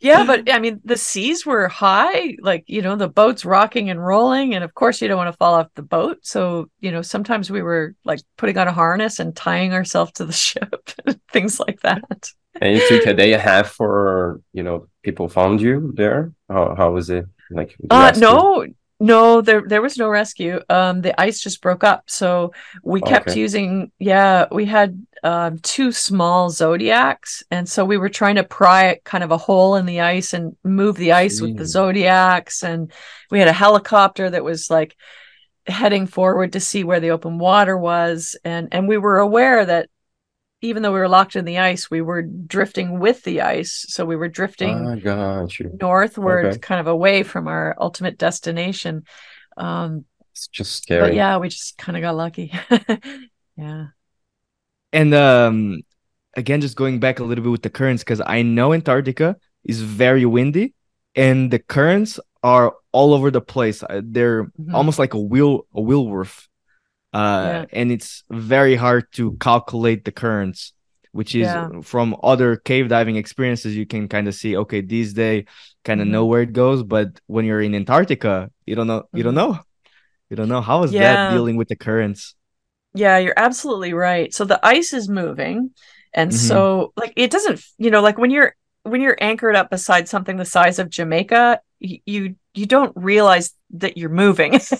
Yeah, but I mean, the seas were high, like, you know, the boat's rocking and rolling. And of course, you don't want to fall off the boat. So, you know, sometimes we were like putting on a harness and tying ourselves to the ship, things like that. And it took a day and a half for you know people found you there. How how was it like? Uh, no, no, there there was no rescue. Um, the ice just broke up, so we kept Okay. using. Yeah, we had um two small zodiacs, and so we were trying to pry kind of a hole in the ice and move the ice with the zodiacs, and we had a helicopter that was like heading forward to see where the open water was, and and we were aware that. Even though we were locked in the ice, we were drifting with the ice. So we were drifting I got you. northward, Okay. kind of away from our ultimate destination. Um, It's just scary. but yeah, we just kind of got lucky. yeah. And um, again, just going back a little bit with the currents, because I know Antarctica is very windy, and the currents are all over the place. Uh, They're Mhm. almost like a wheel, a wheelwurf, uh, and it's very hard to calculate the currents. Which is Yeah. from other cave diving experiences, you can kind of see, okay, these day kind of Mhm. know where it goes, but when you're in Antarctica, you don't know, you don't Mhm. know, you don't know how is Yeah. that dealing with the currents. Yeah, you're absolutely right. So the ice is moving. And Mhm. so like it doesn't, you know, like when you're when you're anchored up beside something the size of Jamaica, you you don't realize that you're moving.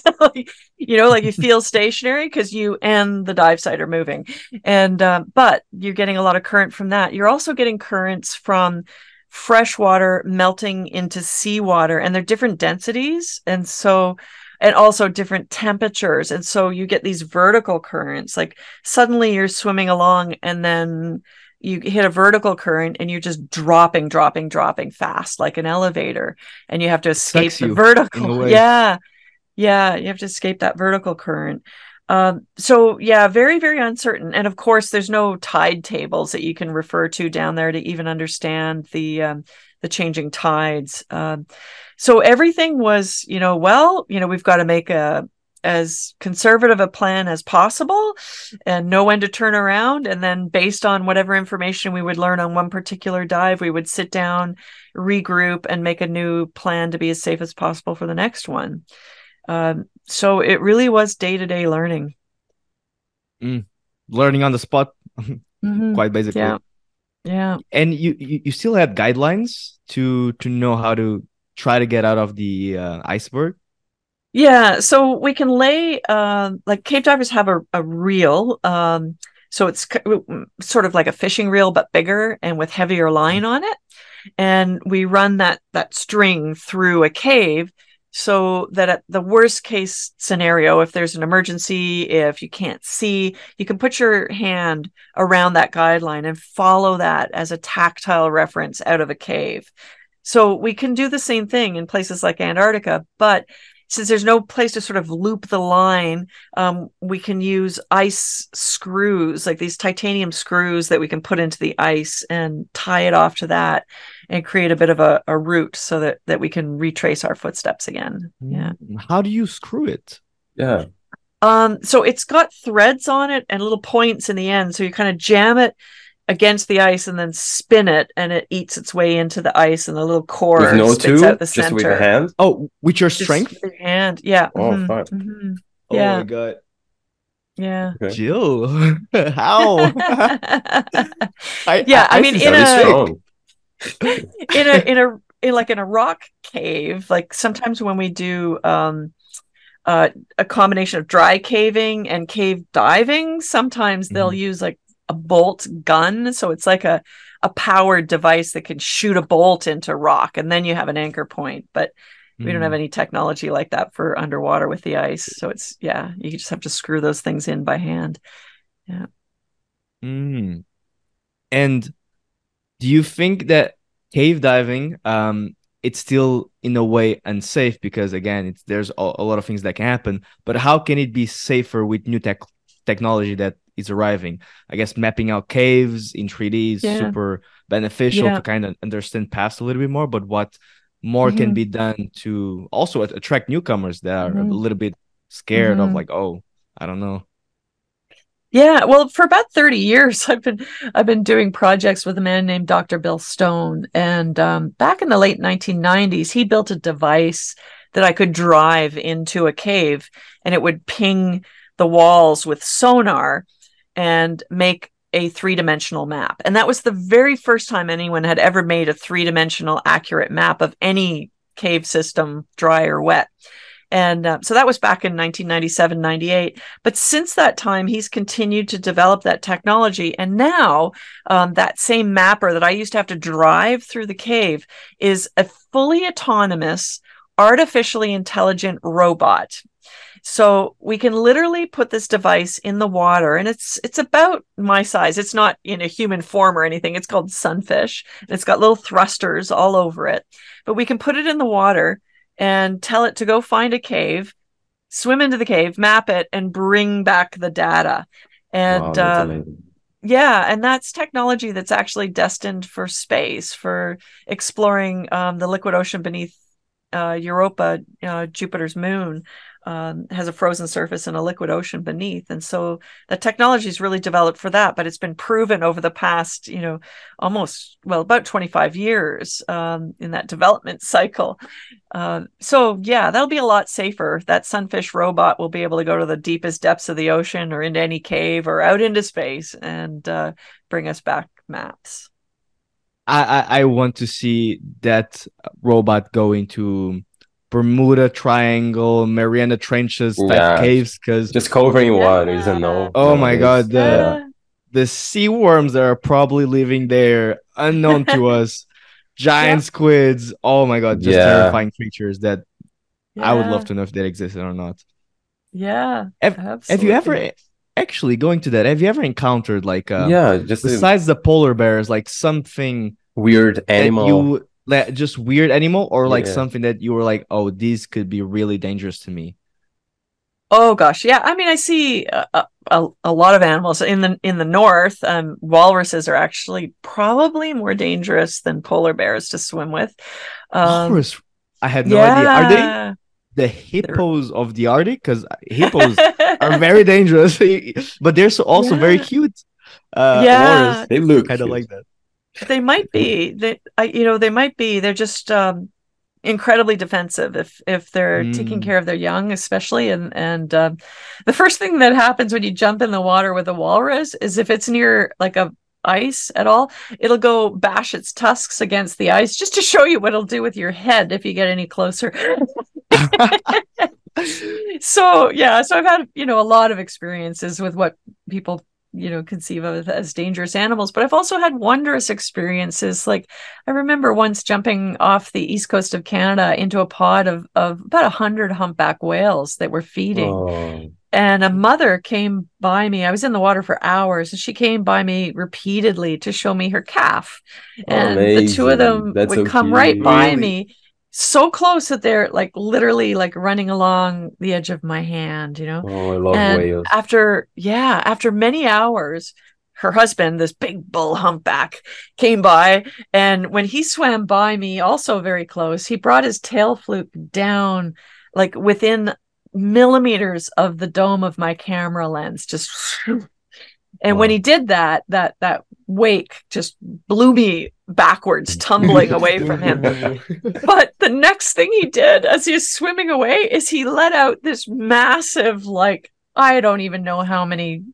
You know, like you feel stationary because you and the dive site are moving. And uh, but you're getting a lot of current from that. You're also getting currents from fresh water melting into seawater, and they're different densities, and so and also different temperatures. And so you get these vertical currents. Like suddenly you're swimming along, and then you hit a vertical current and you're just dropping, dropping, dropping fast like an elevator, and you have to escape the vertical. Yeah. Yeah. You have to escape that vertical current. Um, so yeah, very, very uncertain. And of course, there's no tide tables that you can refer to down there to even understand the um, the changing tides. Um, so everything was, you know, well, you know, we've got to make a as conservative a plan as possible and know when to turn around. And then based on whatever information we would learn on one particular dive we would sit down regroup and make a new plan to be as safe as possible for the next one. Um, so it really was day-to-day learning. Learning on the spot, Mhm. quite basically. yeah. Yeah. And you, you you still had guidelines to to know how to try to get out of the uh, iceberg Yeah, so we can lay uh, like cave divers have a, a reel. Um, so it's sort of like a fishing reel, but bigger and with heavier line on it. And we run that that string through a cave so that at the worst case scenario, if there's an emergency, if you can't see, you can put your hand around that guideline and follow that as a tactile reference out of a cave. So we can do the same thing in places like Antarctica, but since there's no place to sort of loop the line, um, we can use ice screws, like these titanium screws that we can put into the ice and tie it off to that and create a bit of a, a route so that, that we can retrace our footsteps again. Yeah. how do you screw it Yeah. Um, so it's got threads on it and little points in the end. So you kind of jam it against the ice and then spin it and it eats its way into the ice and the little core With no spits two, out the just center. with the hand. oh with your Just strength with your hand. Yeah. Oh, mhm, fuck. mhm, oh Yeah. my god Yeah. Okay. jill how I, Yeah, I mean, in a- in a in a in like in a rock cave like sometimes when we do um uh, a combination of dry caving and cave diving sometimes they'll Mhm. use like a bolt gun so it's like a a powered device that can shoot a bolt into rock and then you have an anchor point but we don't have Mm. any technology like that for underwater with the ice so it's yeah you just have to screw those things in by hand Yeah. Mm. And do you think that cave diving, um, it's still in a way unsafe because again, it's there's a, a lot of things that can happen. But how can it be safer with new tech technology that is arriving. I guess mapping out caves in 3D is Yeah. super beneficial Yeah. to kind of understand past a little bit more. But what more can Mhm. be done to also attract newcomers that are Mhm. a little bit scared of Mhm. like, oh, I don't know. Yeah, well, for about 30 years, I've been I've been doing projects with a man named Dr. Bill Stone. And um, back in the late 1990s, he built a device that I could drive into a cave and it would ping the walls with sonar and make a three-dimensional map. And that was the very first time anyone had ever made a three-dimensional accurate map of any cave system, dry or wet. And uh, so that was back in 1997, 98. But since that time, he's continued to develop that technology. And now, um, that same mapper that I used to have to drive through the cave is a fully autonomous, artificially intelligent robot. So we can literally put this device in the water and it's it's about my size. It's not in a human form or anything. It's called sunfish. And it's got little thrusters all over it. But we can put it in the water and tell it to go find a cave, swim into the cave, map it, and bring back the data. And Wow, um, yeah, and that's technology that's actually destined for space, for exploring um, the liquid ocean beneath uh, Europa, uh, Jupiter's moon. Um, has a frozen surface and a liquid ocean beneath, and so the technology is really developed for that. But it's been proven over the past, you know, almost well about 25 years um, in that development cycle. Uh, so yeah, that'll be a lot safer. That sunfish robot will be able to go to the deepest depths of the ocean or into any cave or out into space and uh, bring us back maps. I, I I want to see that robot go into Bermuda Triangle, Mariana Trenches type Yeah. caves because Just covering Yeah. water is a no. Oh my nowadays. God, the- Yeah. the sea worms that are probably living there unknown to us, giant Yeah. squids. Oh my god, just Yeah. terrifying creatures that I would love to know if they existed or not. Yeah. Have, have you ever actually going to that? Have you ever encountered like uh, yeah, just a besides the polar bears, like something weird animal. That you like just weird animal or like Yeah. something that you were like, oh, these could be really dangerous to me. Oh gosh, yeah. I mean, I see a, a, a lot of animals in the in the north. Um, walruses are actually probably more dangerous than polar bears to swim with. Um, Walrus, I had no idea. Are they the hippos of the Arctic? Because hippos are very dangerous, but they're so also very cute. Uh, Yeah. walrus, they look kind of like that. They might be. They I, you know they might be. They're just um incredibly defensive if if they're taking Mm. care of their young especially and and um, the first thing that happens when you jump in the water with a walrus is if it's near like a ice at all it'll go bash its tusks against the ice just to show you what it'll do with your head if you get any closer. So yeah so i've had you know a lot of experiences with what people you know conceive of as dangerous animals but i've also had wondrous experiences. Like i remember once jumping off the east coast of canada into a pod of, of about a hundred humpback whales that were feeding. Oh, and a mother came by me. I was in the water for hours and she came by me repeatedly to show me her calf. And the two of them That's would so come right by Really? me so close that they're like literally like running along the edge of my hand you know oh, I love and whales. after yeah after many hours her husband this big bull humpback came by and when he swam by me also very close he brought his tail fluke down like within millimeters of the dome of my camera lens just and when he did that that that wake just blew me backwards tumbling away from him but the next thing he did as he was swimming away is he let out this massive, like, I don't even know how many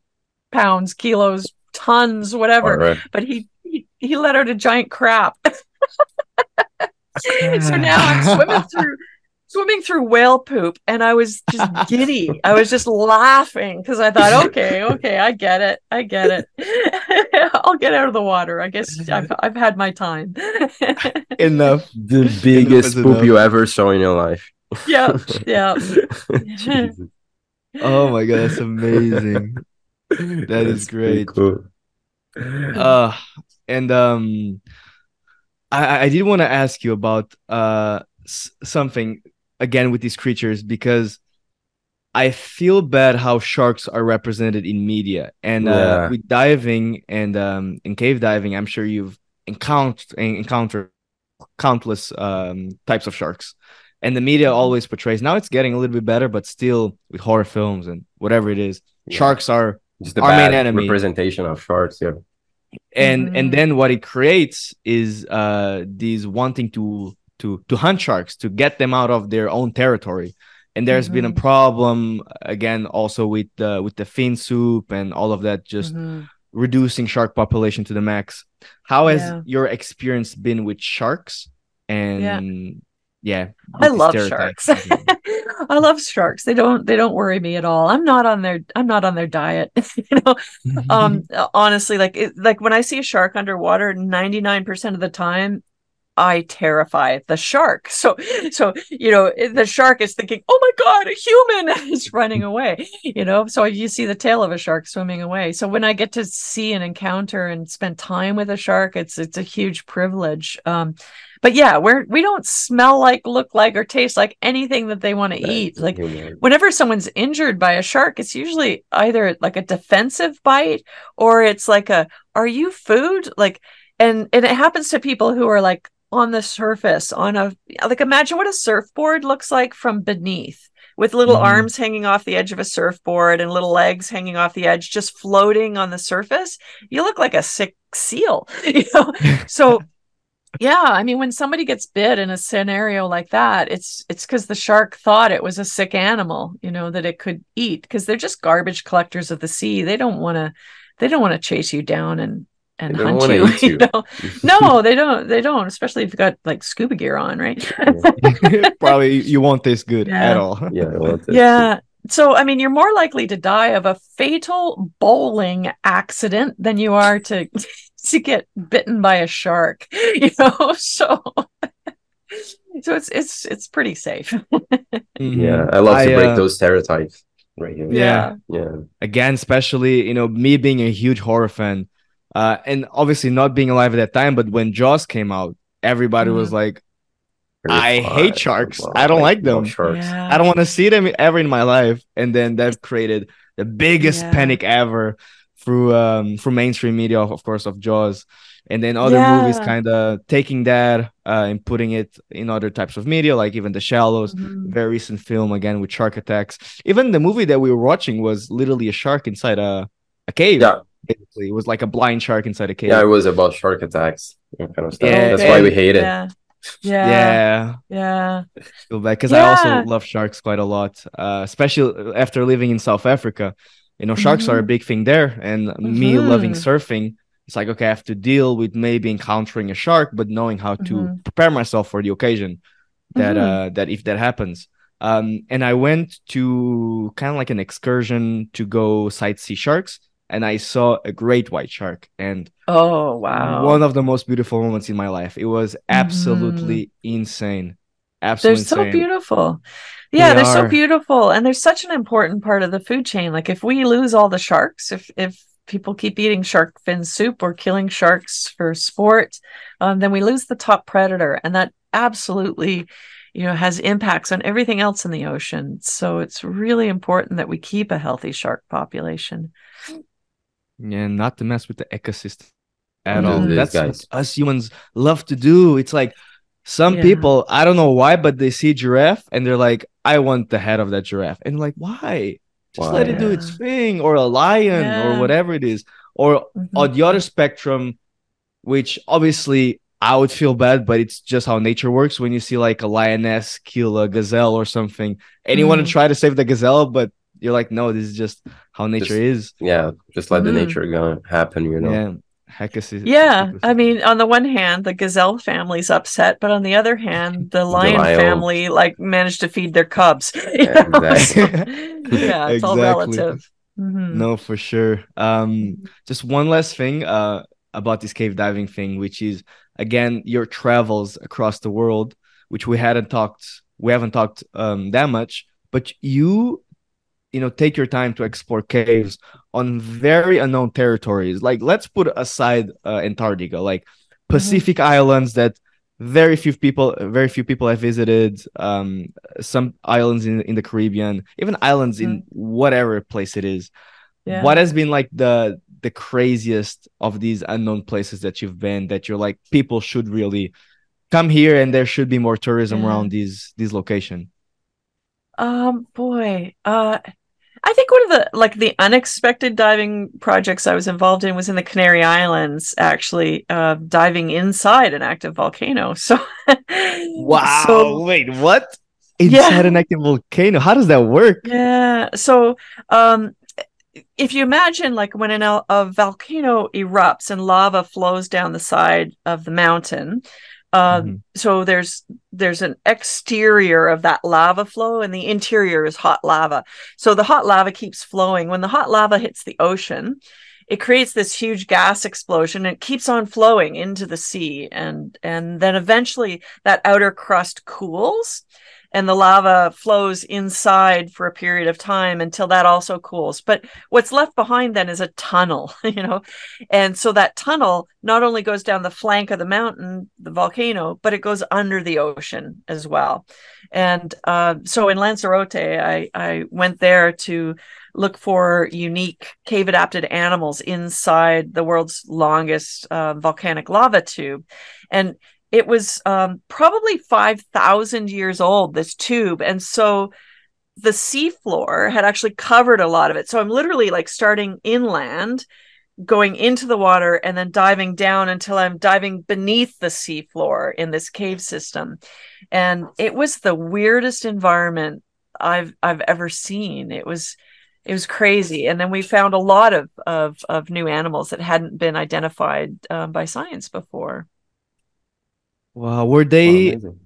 pounds, kilos, tons, whatever. Alright. But he, he he let out a giant crap. so now I'm swimming through swimming through whale poop and I was just giddy. I was just laughing because I thought, okay, okay, I get it. I get it. I'll get out of the water. I guess I've, I've had my time. Enough. The biggest is poop enough. you ever saw in your life. yeah, yeah. Oh my god, that's amazing. That is great. Cool. uh and um i i did want to ask you about uh s- something again with these creatures because I feel bad how sharks are represented in media and uh, with diving and um, in cave diving. I'm sure you've encountered encountered countless um, types of sharks, and the media Mm-hmm. always portrays. Now it's getting a little bit better, but still with horror films and whatever it is, Yeah. sharks are Just the Our main enemy. representation of sharks. Yeah. and Mhm. and then what it creates is uh these wanting to to to hunt sharks to get them out of their own territory and there's been a Mhm. problem again also with the with the fin soup and all of that just Mhm. reducing shark population to the max how has Yeah. your experience been with sharks and yeah, I love sharks. I love sharks. They don't they don't worry me at all. I'm not on their I'm not on their diet. you know, um honestly like it, like when I see a shark underwater 99% of the time I terrify the shark. So so you know the shark is thinking, "Oh my god, a human is running away." You know, so you see the tail of a shark swimming away. So when I get to see and encounter and spend time with a shark, it's it's a huge privilege. Um but yeah, we're we don't smell like, look like or taste like anything that they want to eat. Like whenever someone's injured by a shark, it's usually either like a defensive bite or it's like a are you food? Like and and it happens to people who are like on the surface on a like imagine what a surfboard looks like from beneath with little Mhm. arms hanging off the edge of a surfboard and little legs hanging off the edge just floating on the surface. You look like a sick seal you know? So yeah i mean when somebody gets bit in a scenario like that it's it's because the shark thought it was a sick animal you know that it could eat because they're just garbage collectors of the sea. They don't want to they don't want to chase you down and and They don't hunt wanna you, you you. know no they don't they don't especially if you've got like scuba gear on right Probably you won't taste good Yeah. at all. Yeah. I want yeah so i mean you're more likely to die of a fatal bowling accident than you are to to get bitten by a shark you know so so it's it's it's pretty safe Mhm. Yeah. I love to break uh, those stereotypes right here. Yeah. Yeah. again especially you know me being a huge horror fan uh and obviously not being alive at that time but when jaws came out everybody was like I hate sharks. I don't like them. Sharks. Yeah. i don't want to see them ever in my life and then that created the biggest Yeah. panic ever through um through mainstream media of, of course of jaws and then other movies kind of taking that uh, and putting it in other types of media like even the shallows Mhm. very recent film again with shark attacks even the movie that we were watching was literally a shark inside a, a cave Yeah. Basically it was like a blind shark inside a cave Yeah, it was about shark attacks kind of stuff. Yeah, That's why we hate it. yeah yeah yeah yeah feel bad because I also love sharks quite a lot, uh, especially after living in South Africa. You know, sharks are a big thing there, and me loving surfing, it's like okay, I have to deal with maybe encountering a shark, but knowing how to Mhm. prepare myself for the occasion that Mhm. uh, that if that happens. Um, and I went to kind of like an excursion to go sightsee sharks, and I saw a great white shark, and oh wow. one of the most beautiful moments in my life. It was absolutely insane. they're Absolutely so beautiful. Yeah They they are. so beautiful and they're such an important part of the food chain. Like if we lose all the sharks if if people keep eating shark fin soup or killing sharks for sport um, then we lose the top predator and that absolutely you know has impacts on everything else in the ocean. So it's really important that we keep a healthy shark population Yeah, not to mess with the ecosystem at Don't all. That's guys. what us humans love to do. It's like some Yeah. people, I don't know why, but they see giraffe and they're like, I want the head of that giraffe. And like, why? Just let it do its thing, or a lion, Yeah. or whatever it is. Or Mhm. on the other spectrum, which obviously I would feel bad, but it's just how nature works. When you see like a lioness kill a gazelle or something, and you want Mhm. to try to save the gazelle, but you're like, no, this is just how nature Just- is. Yeah, just let the Mhm. nature go happen, you know. Yeah. Heck is Yeah, I mean, on the one hand, the gazelle family's upset, but on the other hand, the lion lion- family like managed to feed their cubs. Yeah, know? exactly. yeah, it's all Exactly. relative. Mhm. No, for sure. Um, just one last thing uh about this cave diving thing, which is again your travels across the world, which we hadn't talked, we haven't talked um that much, but you, you know, take your time to explore caves on very unknown territories. Like, let's put aside uh, Antarctica, like Pacific islands that very few people very few people have visited um some islands in, in the caribbean even islands in whatever place it is Yeah. what has been like the the craziest of these unknown places that you've been that you're like people should really come here and there should be more tourism Yeah. around these these location Um, boy, uh, I think one of the like the unexpected diving projects I was involved in was in the Canary Islands, actually, uh, diving inside an active volcano. So, wow so wait what Yeah. inside an active volcano how does that work Yeah. So, um, if you imagine like when an, a volcano erupts and lava flows down the side of the mountain, uh, Mhm. so there's there's an exterior of that lava flow, and the interior is hot lava. So the hot lava keeps flowing. When the hot lava hits the ocean, it creates this huge gas explosion and it keeps on flowing into the sea and and then eventually that outer crust cools and the lava flows inside for a period of time until that also cools. But what's left behind then is a tunnel you know? And so that tunnel not only goes down the flank of the mountain the volcano but it goes under the ocean as well. And uh, so in lanzarote i i went there to look for unique cave adapted animals inside the world's longest uh, volcanic lava tube. And it was um, probably 5000 years old this tube and so the seafloor had actually covered a lot of it. So i'm literally like starting inland going into the water and then diving down until i'm diving beneath the seafloor in this cave system. And it was the weirdest environment i've i've ever seen. It was it was crazy. And then we found a lot of of, of new animals that hadn't been identified um, by science before wow were they amazing.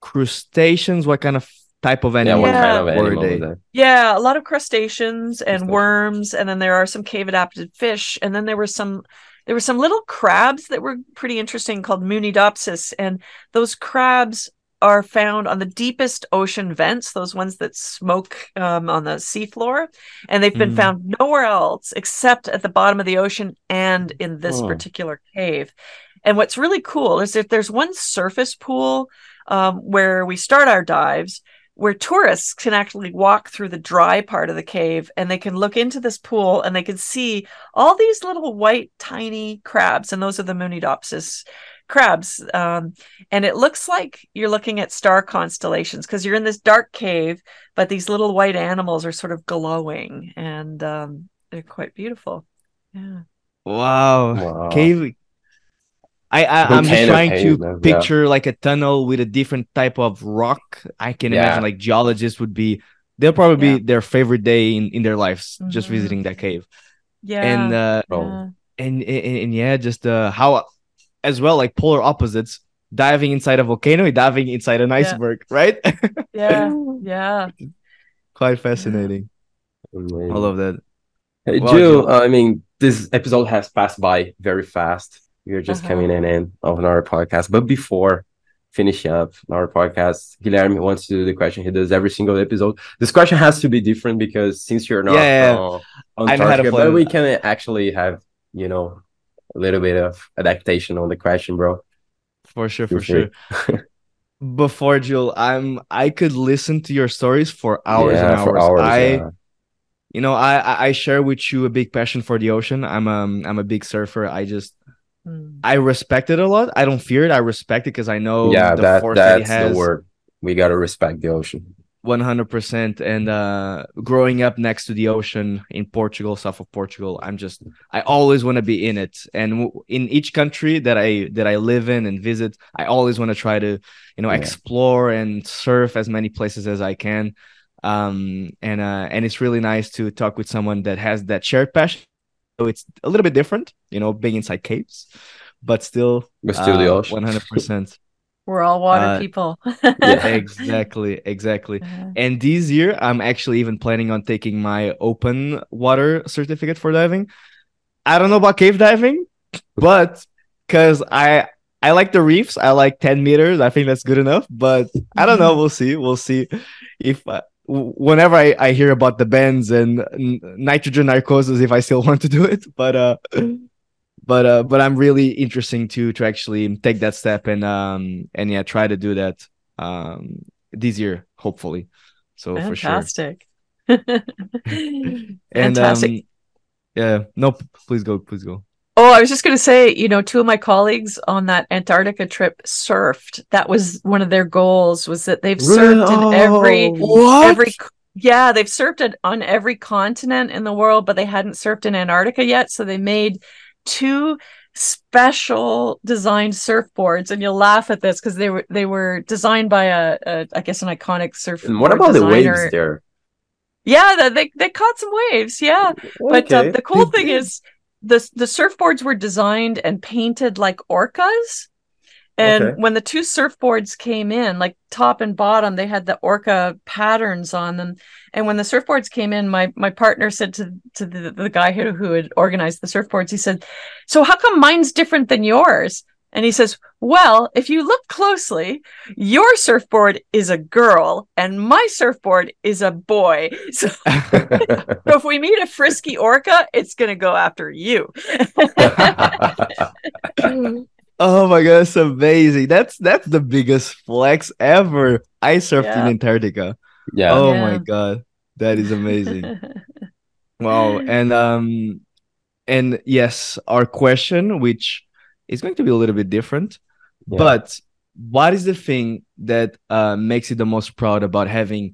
crustaceans what kind of type of Yeah, animal what Yeah. kind of were they that? yeah a lot of crustaceans and worms and then there are some cave adapted fish and then there were some there were some little crabs that were pretty interesting called munidopsis and those crabs are found on the deepest ocean vents those ones that smoke um, on the seafloor and they've been Mm. found nowhere else except at the bottom of the ocean and in this Oh. particular cave and what's really cool is that there's one surface pool um, where we start our dives where tourists can actually walk through the dry part of the cave and they can look into this pool and they can see all these little white tiny crabs and those are the munidopsis crabs um, and it looks like you're looking at star constellations because you're in this dark cave but these little white animals are sort of glowing and um, they're quite beautiful. Yeah. Wow. Wow. cave I, I I'm just trying cave, to man, yeah. picture like a tunnel with a different type of rock. I can Yeah. imagine like geologists would be they'll probably Yeah. be their favorite day in, in their lives just Mhm. visiting that cave. yeah And uh Bro. yeah. and, and and yeah, just uh how as well like polar opposites diving inside a volcano, diving inside an iceberg, right? yeah yeah Quite fascinating. Amazing. I love that. Hey, Wow, Jill, Jill. uh, I mean, this episode has passed by very fast. You're just Uh-huh. coming in and of another podcast. But before finishing up our podcast, Guilherme wants to do the question he does every single episode. This question has to be different because since you're not Yeah, yeah, uh, I know how to Antarctica, play but we can actually have, you know, a little bit of adaptation on the question, bro. For sure, for sure. Before Jill, I'm I could listen to your stories for hours yeah, and for hours. hours. I yeah. you know I I I share with you a big passion for the ocean i'm um i'm a big surfer i just Mm. i respect it a lot i don't fear it i respect it because i know yeah, the that force that it that's has the word. We gotta respect the ocean. 100% and uh growing up next to the ocean in portugal south of portugal i'm just i always want to be in it and w- in each country that i that i live in and visit i always want to try to you know Yeah. explore and surf as many places as i can um and uh and it's really nice to talk with someone that has that shared passion so it's a little bit different you know being inside caves but still But still the uh, ocean. 100% we're all water Uh, people Yeah. exactly exactly Yeah. and this year, I'm actually even planning on taking my open water certificate for diving. I don't know about cave diving, but because I I like the reefs, I like 10 meters. I think that's good enough. But I don't know. We'll see. We'll see if uh, w- whenever I, I hear about the bends and nitrogen narcosis, if I still want to do it. But uh, but uh, but I'm really interesting to to actually take that step and um and yeah try to do that um this year hopefully. So for sure. Fantastic. And Fantastic. um, yeah, no, please go, please go. Oh, I was just going to say, you know, two of my colleagues on that Antarctica trip surfed. That was one of their goals was that they've surfed in every Oh, every yeah, they've surfed it on every continent in the world, but they hadn't surfed in Antarctica yet, so they made two special designed surfboards and you'll laugh at this because they were they were designed by a, a I guess an iconic surfboard And what about the waves there? Yeah, they they caught some waves. Yeah, but uh, the cool thing is the the surfboards were designed and painted like orcas. And Okay. when the two surfboards came in, like top and bottom, they had the orca patterns on them. And when the surfboards came in, my my partner said to to the, the guy who, who had organized the surfboards, he said, "So how come mine's different than yours?" And he says, "Well, if you look closely, your surfboard is a girl and my surfboard is a boy. So so if we meet a frisky orca, it's gonna go after you. Oh my god, that's amazing. That's that's the biggest flex ever. I surfed Yeah. in Antarctica. yeah. Oh Yeah. my god. That is amazing. wow. And um and yes, our question, which is going to be a little bit different, Yeah. but what is the thing that uh makes you the most proud about having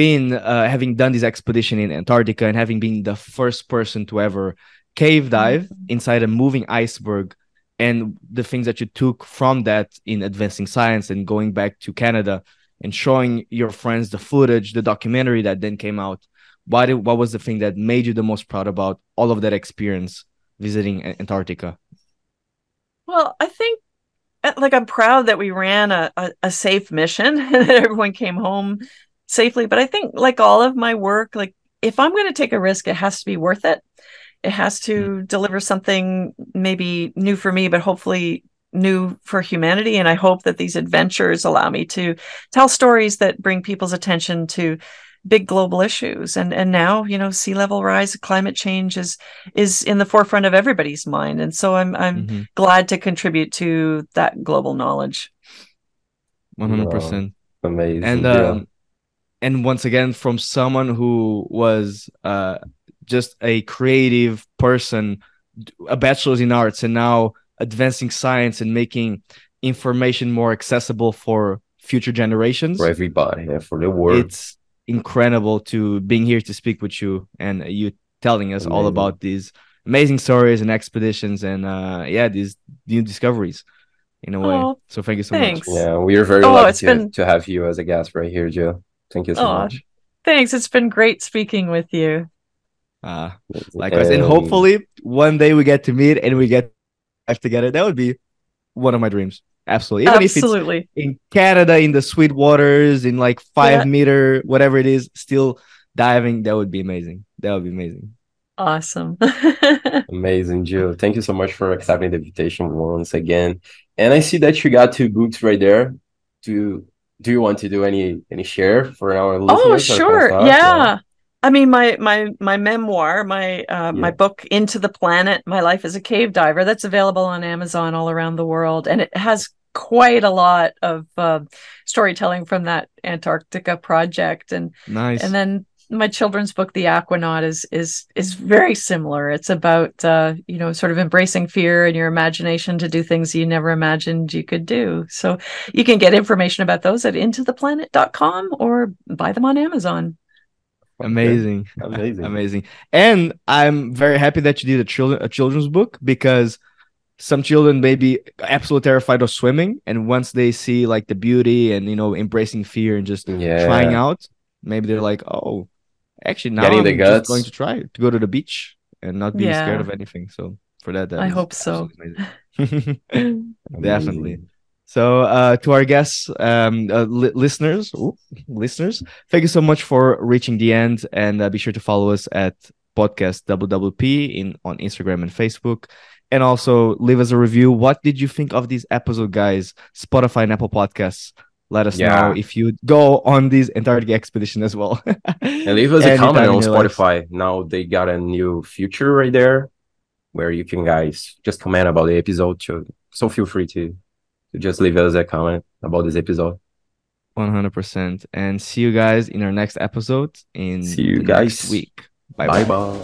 been uh having done this expedition in Antarctica and having been the first person to ever cave dive inside a moving iceberg and the things that you took from that in advancing science and going back to Canada and showing your friends the footage, the documentary that then came out. What did, what was the thing that made you the most proud about all of that experience visiting Antarctica? Well, I think uh, like I'm proud that we ran a, a, a safe mission and that everyone came home safely. But I think like all of my work, like if I'm gonna take a risk, it has to be worth it. It has to deliver something maybe new for me, but hopefully new for humanity. And I hope that these adventures allow me to tell stories that bring people's attention to big global issues. And and now, you know, sea level rise, climate change is is in the forefront of everybody's mind. And so I'm I'm Mhm. glad to contribute to that global knowledge. 100%. Amazing. and yeah. um, and once again from someone who was uh just a creative person a bachelor's in arts and now advancing science and making information more accessible for future generations for everybody, yeah, for the world. it's incredible to being here to speak with you and you telling us all about these amazing stories and expeditions and uh yeah these new discoveries in a way Oh, so thank you so thanks. much yeah, we are very Oh, lucky it's to, been- to have you as a guest right here, Joe. Thank you so Oh, much. Thanks. It's been great speaking with you. uh Likewise, and Um, hopefully one day we get to meet and we get life together. That would be one of my dreams. Absolutely, even Absolutely. if it's in Canada in the sweet waters in like five Yeah. meter whatever it is, still diving. That would be amazing. That would be amazing. Awesome. Amazing, Jill. Thank you so much for accepting the invitation once again. And I see that you got two books right there. Do do you want to do any any share for our oh, listeners? oh, or can I sure. start? Yeah. I mean, my my my memoir, my uh, my book "Into the Planet: My Life as a Cave Diver," that's available on Amazon all around the world, and it has quite a lot of uh, storytelling from that Antarctica project. And Nice. and then my children's book the aquanaut is is is very similar it's about uh you know sort of embracing fear and your imagination to do things you never imagined you could do so you can get information about those at intotheplanet.com or buy them on amazon. Amazing. Amazing. amazing. And I'm very happy that you did a children a children's book because some children may be absolutely terrified of swimming, and once they see like the beauty and you know embracing fear and just Yeah. trying out, maybe they're like, oh, actually now Getting I'm the just going to try to go to the beach and not be scared of anything. So for that, that I hope so. absolutely amazing. Definitely. So, uh, to our guests, um, uh, li- listeners, ooh, listeners, thank you so much for reaching the end, and uh, be sure to follow us at podcast WWP in on Instagram and Facebook, and also leave us a review. What did you think of this episode, guys? Spotify and Apple Podcasts. Let us Yeah. know if you go on this Antarctic expedition as well. And leave us a comment on. Spotify. Now they got a new feature right there. where you can guys just comment about the episode. So, so feel free to to just leave us a comment about this episode. 100%. And see you guys in our next episode in See you guys. next week. Bye bye.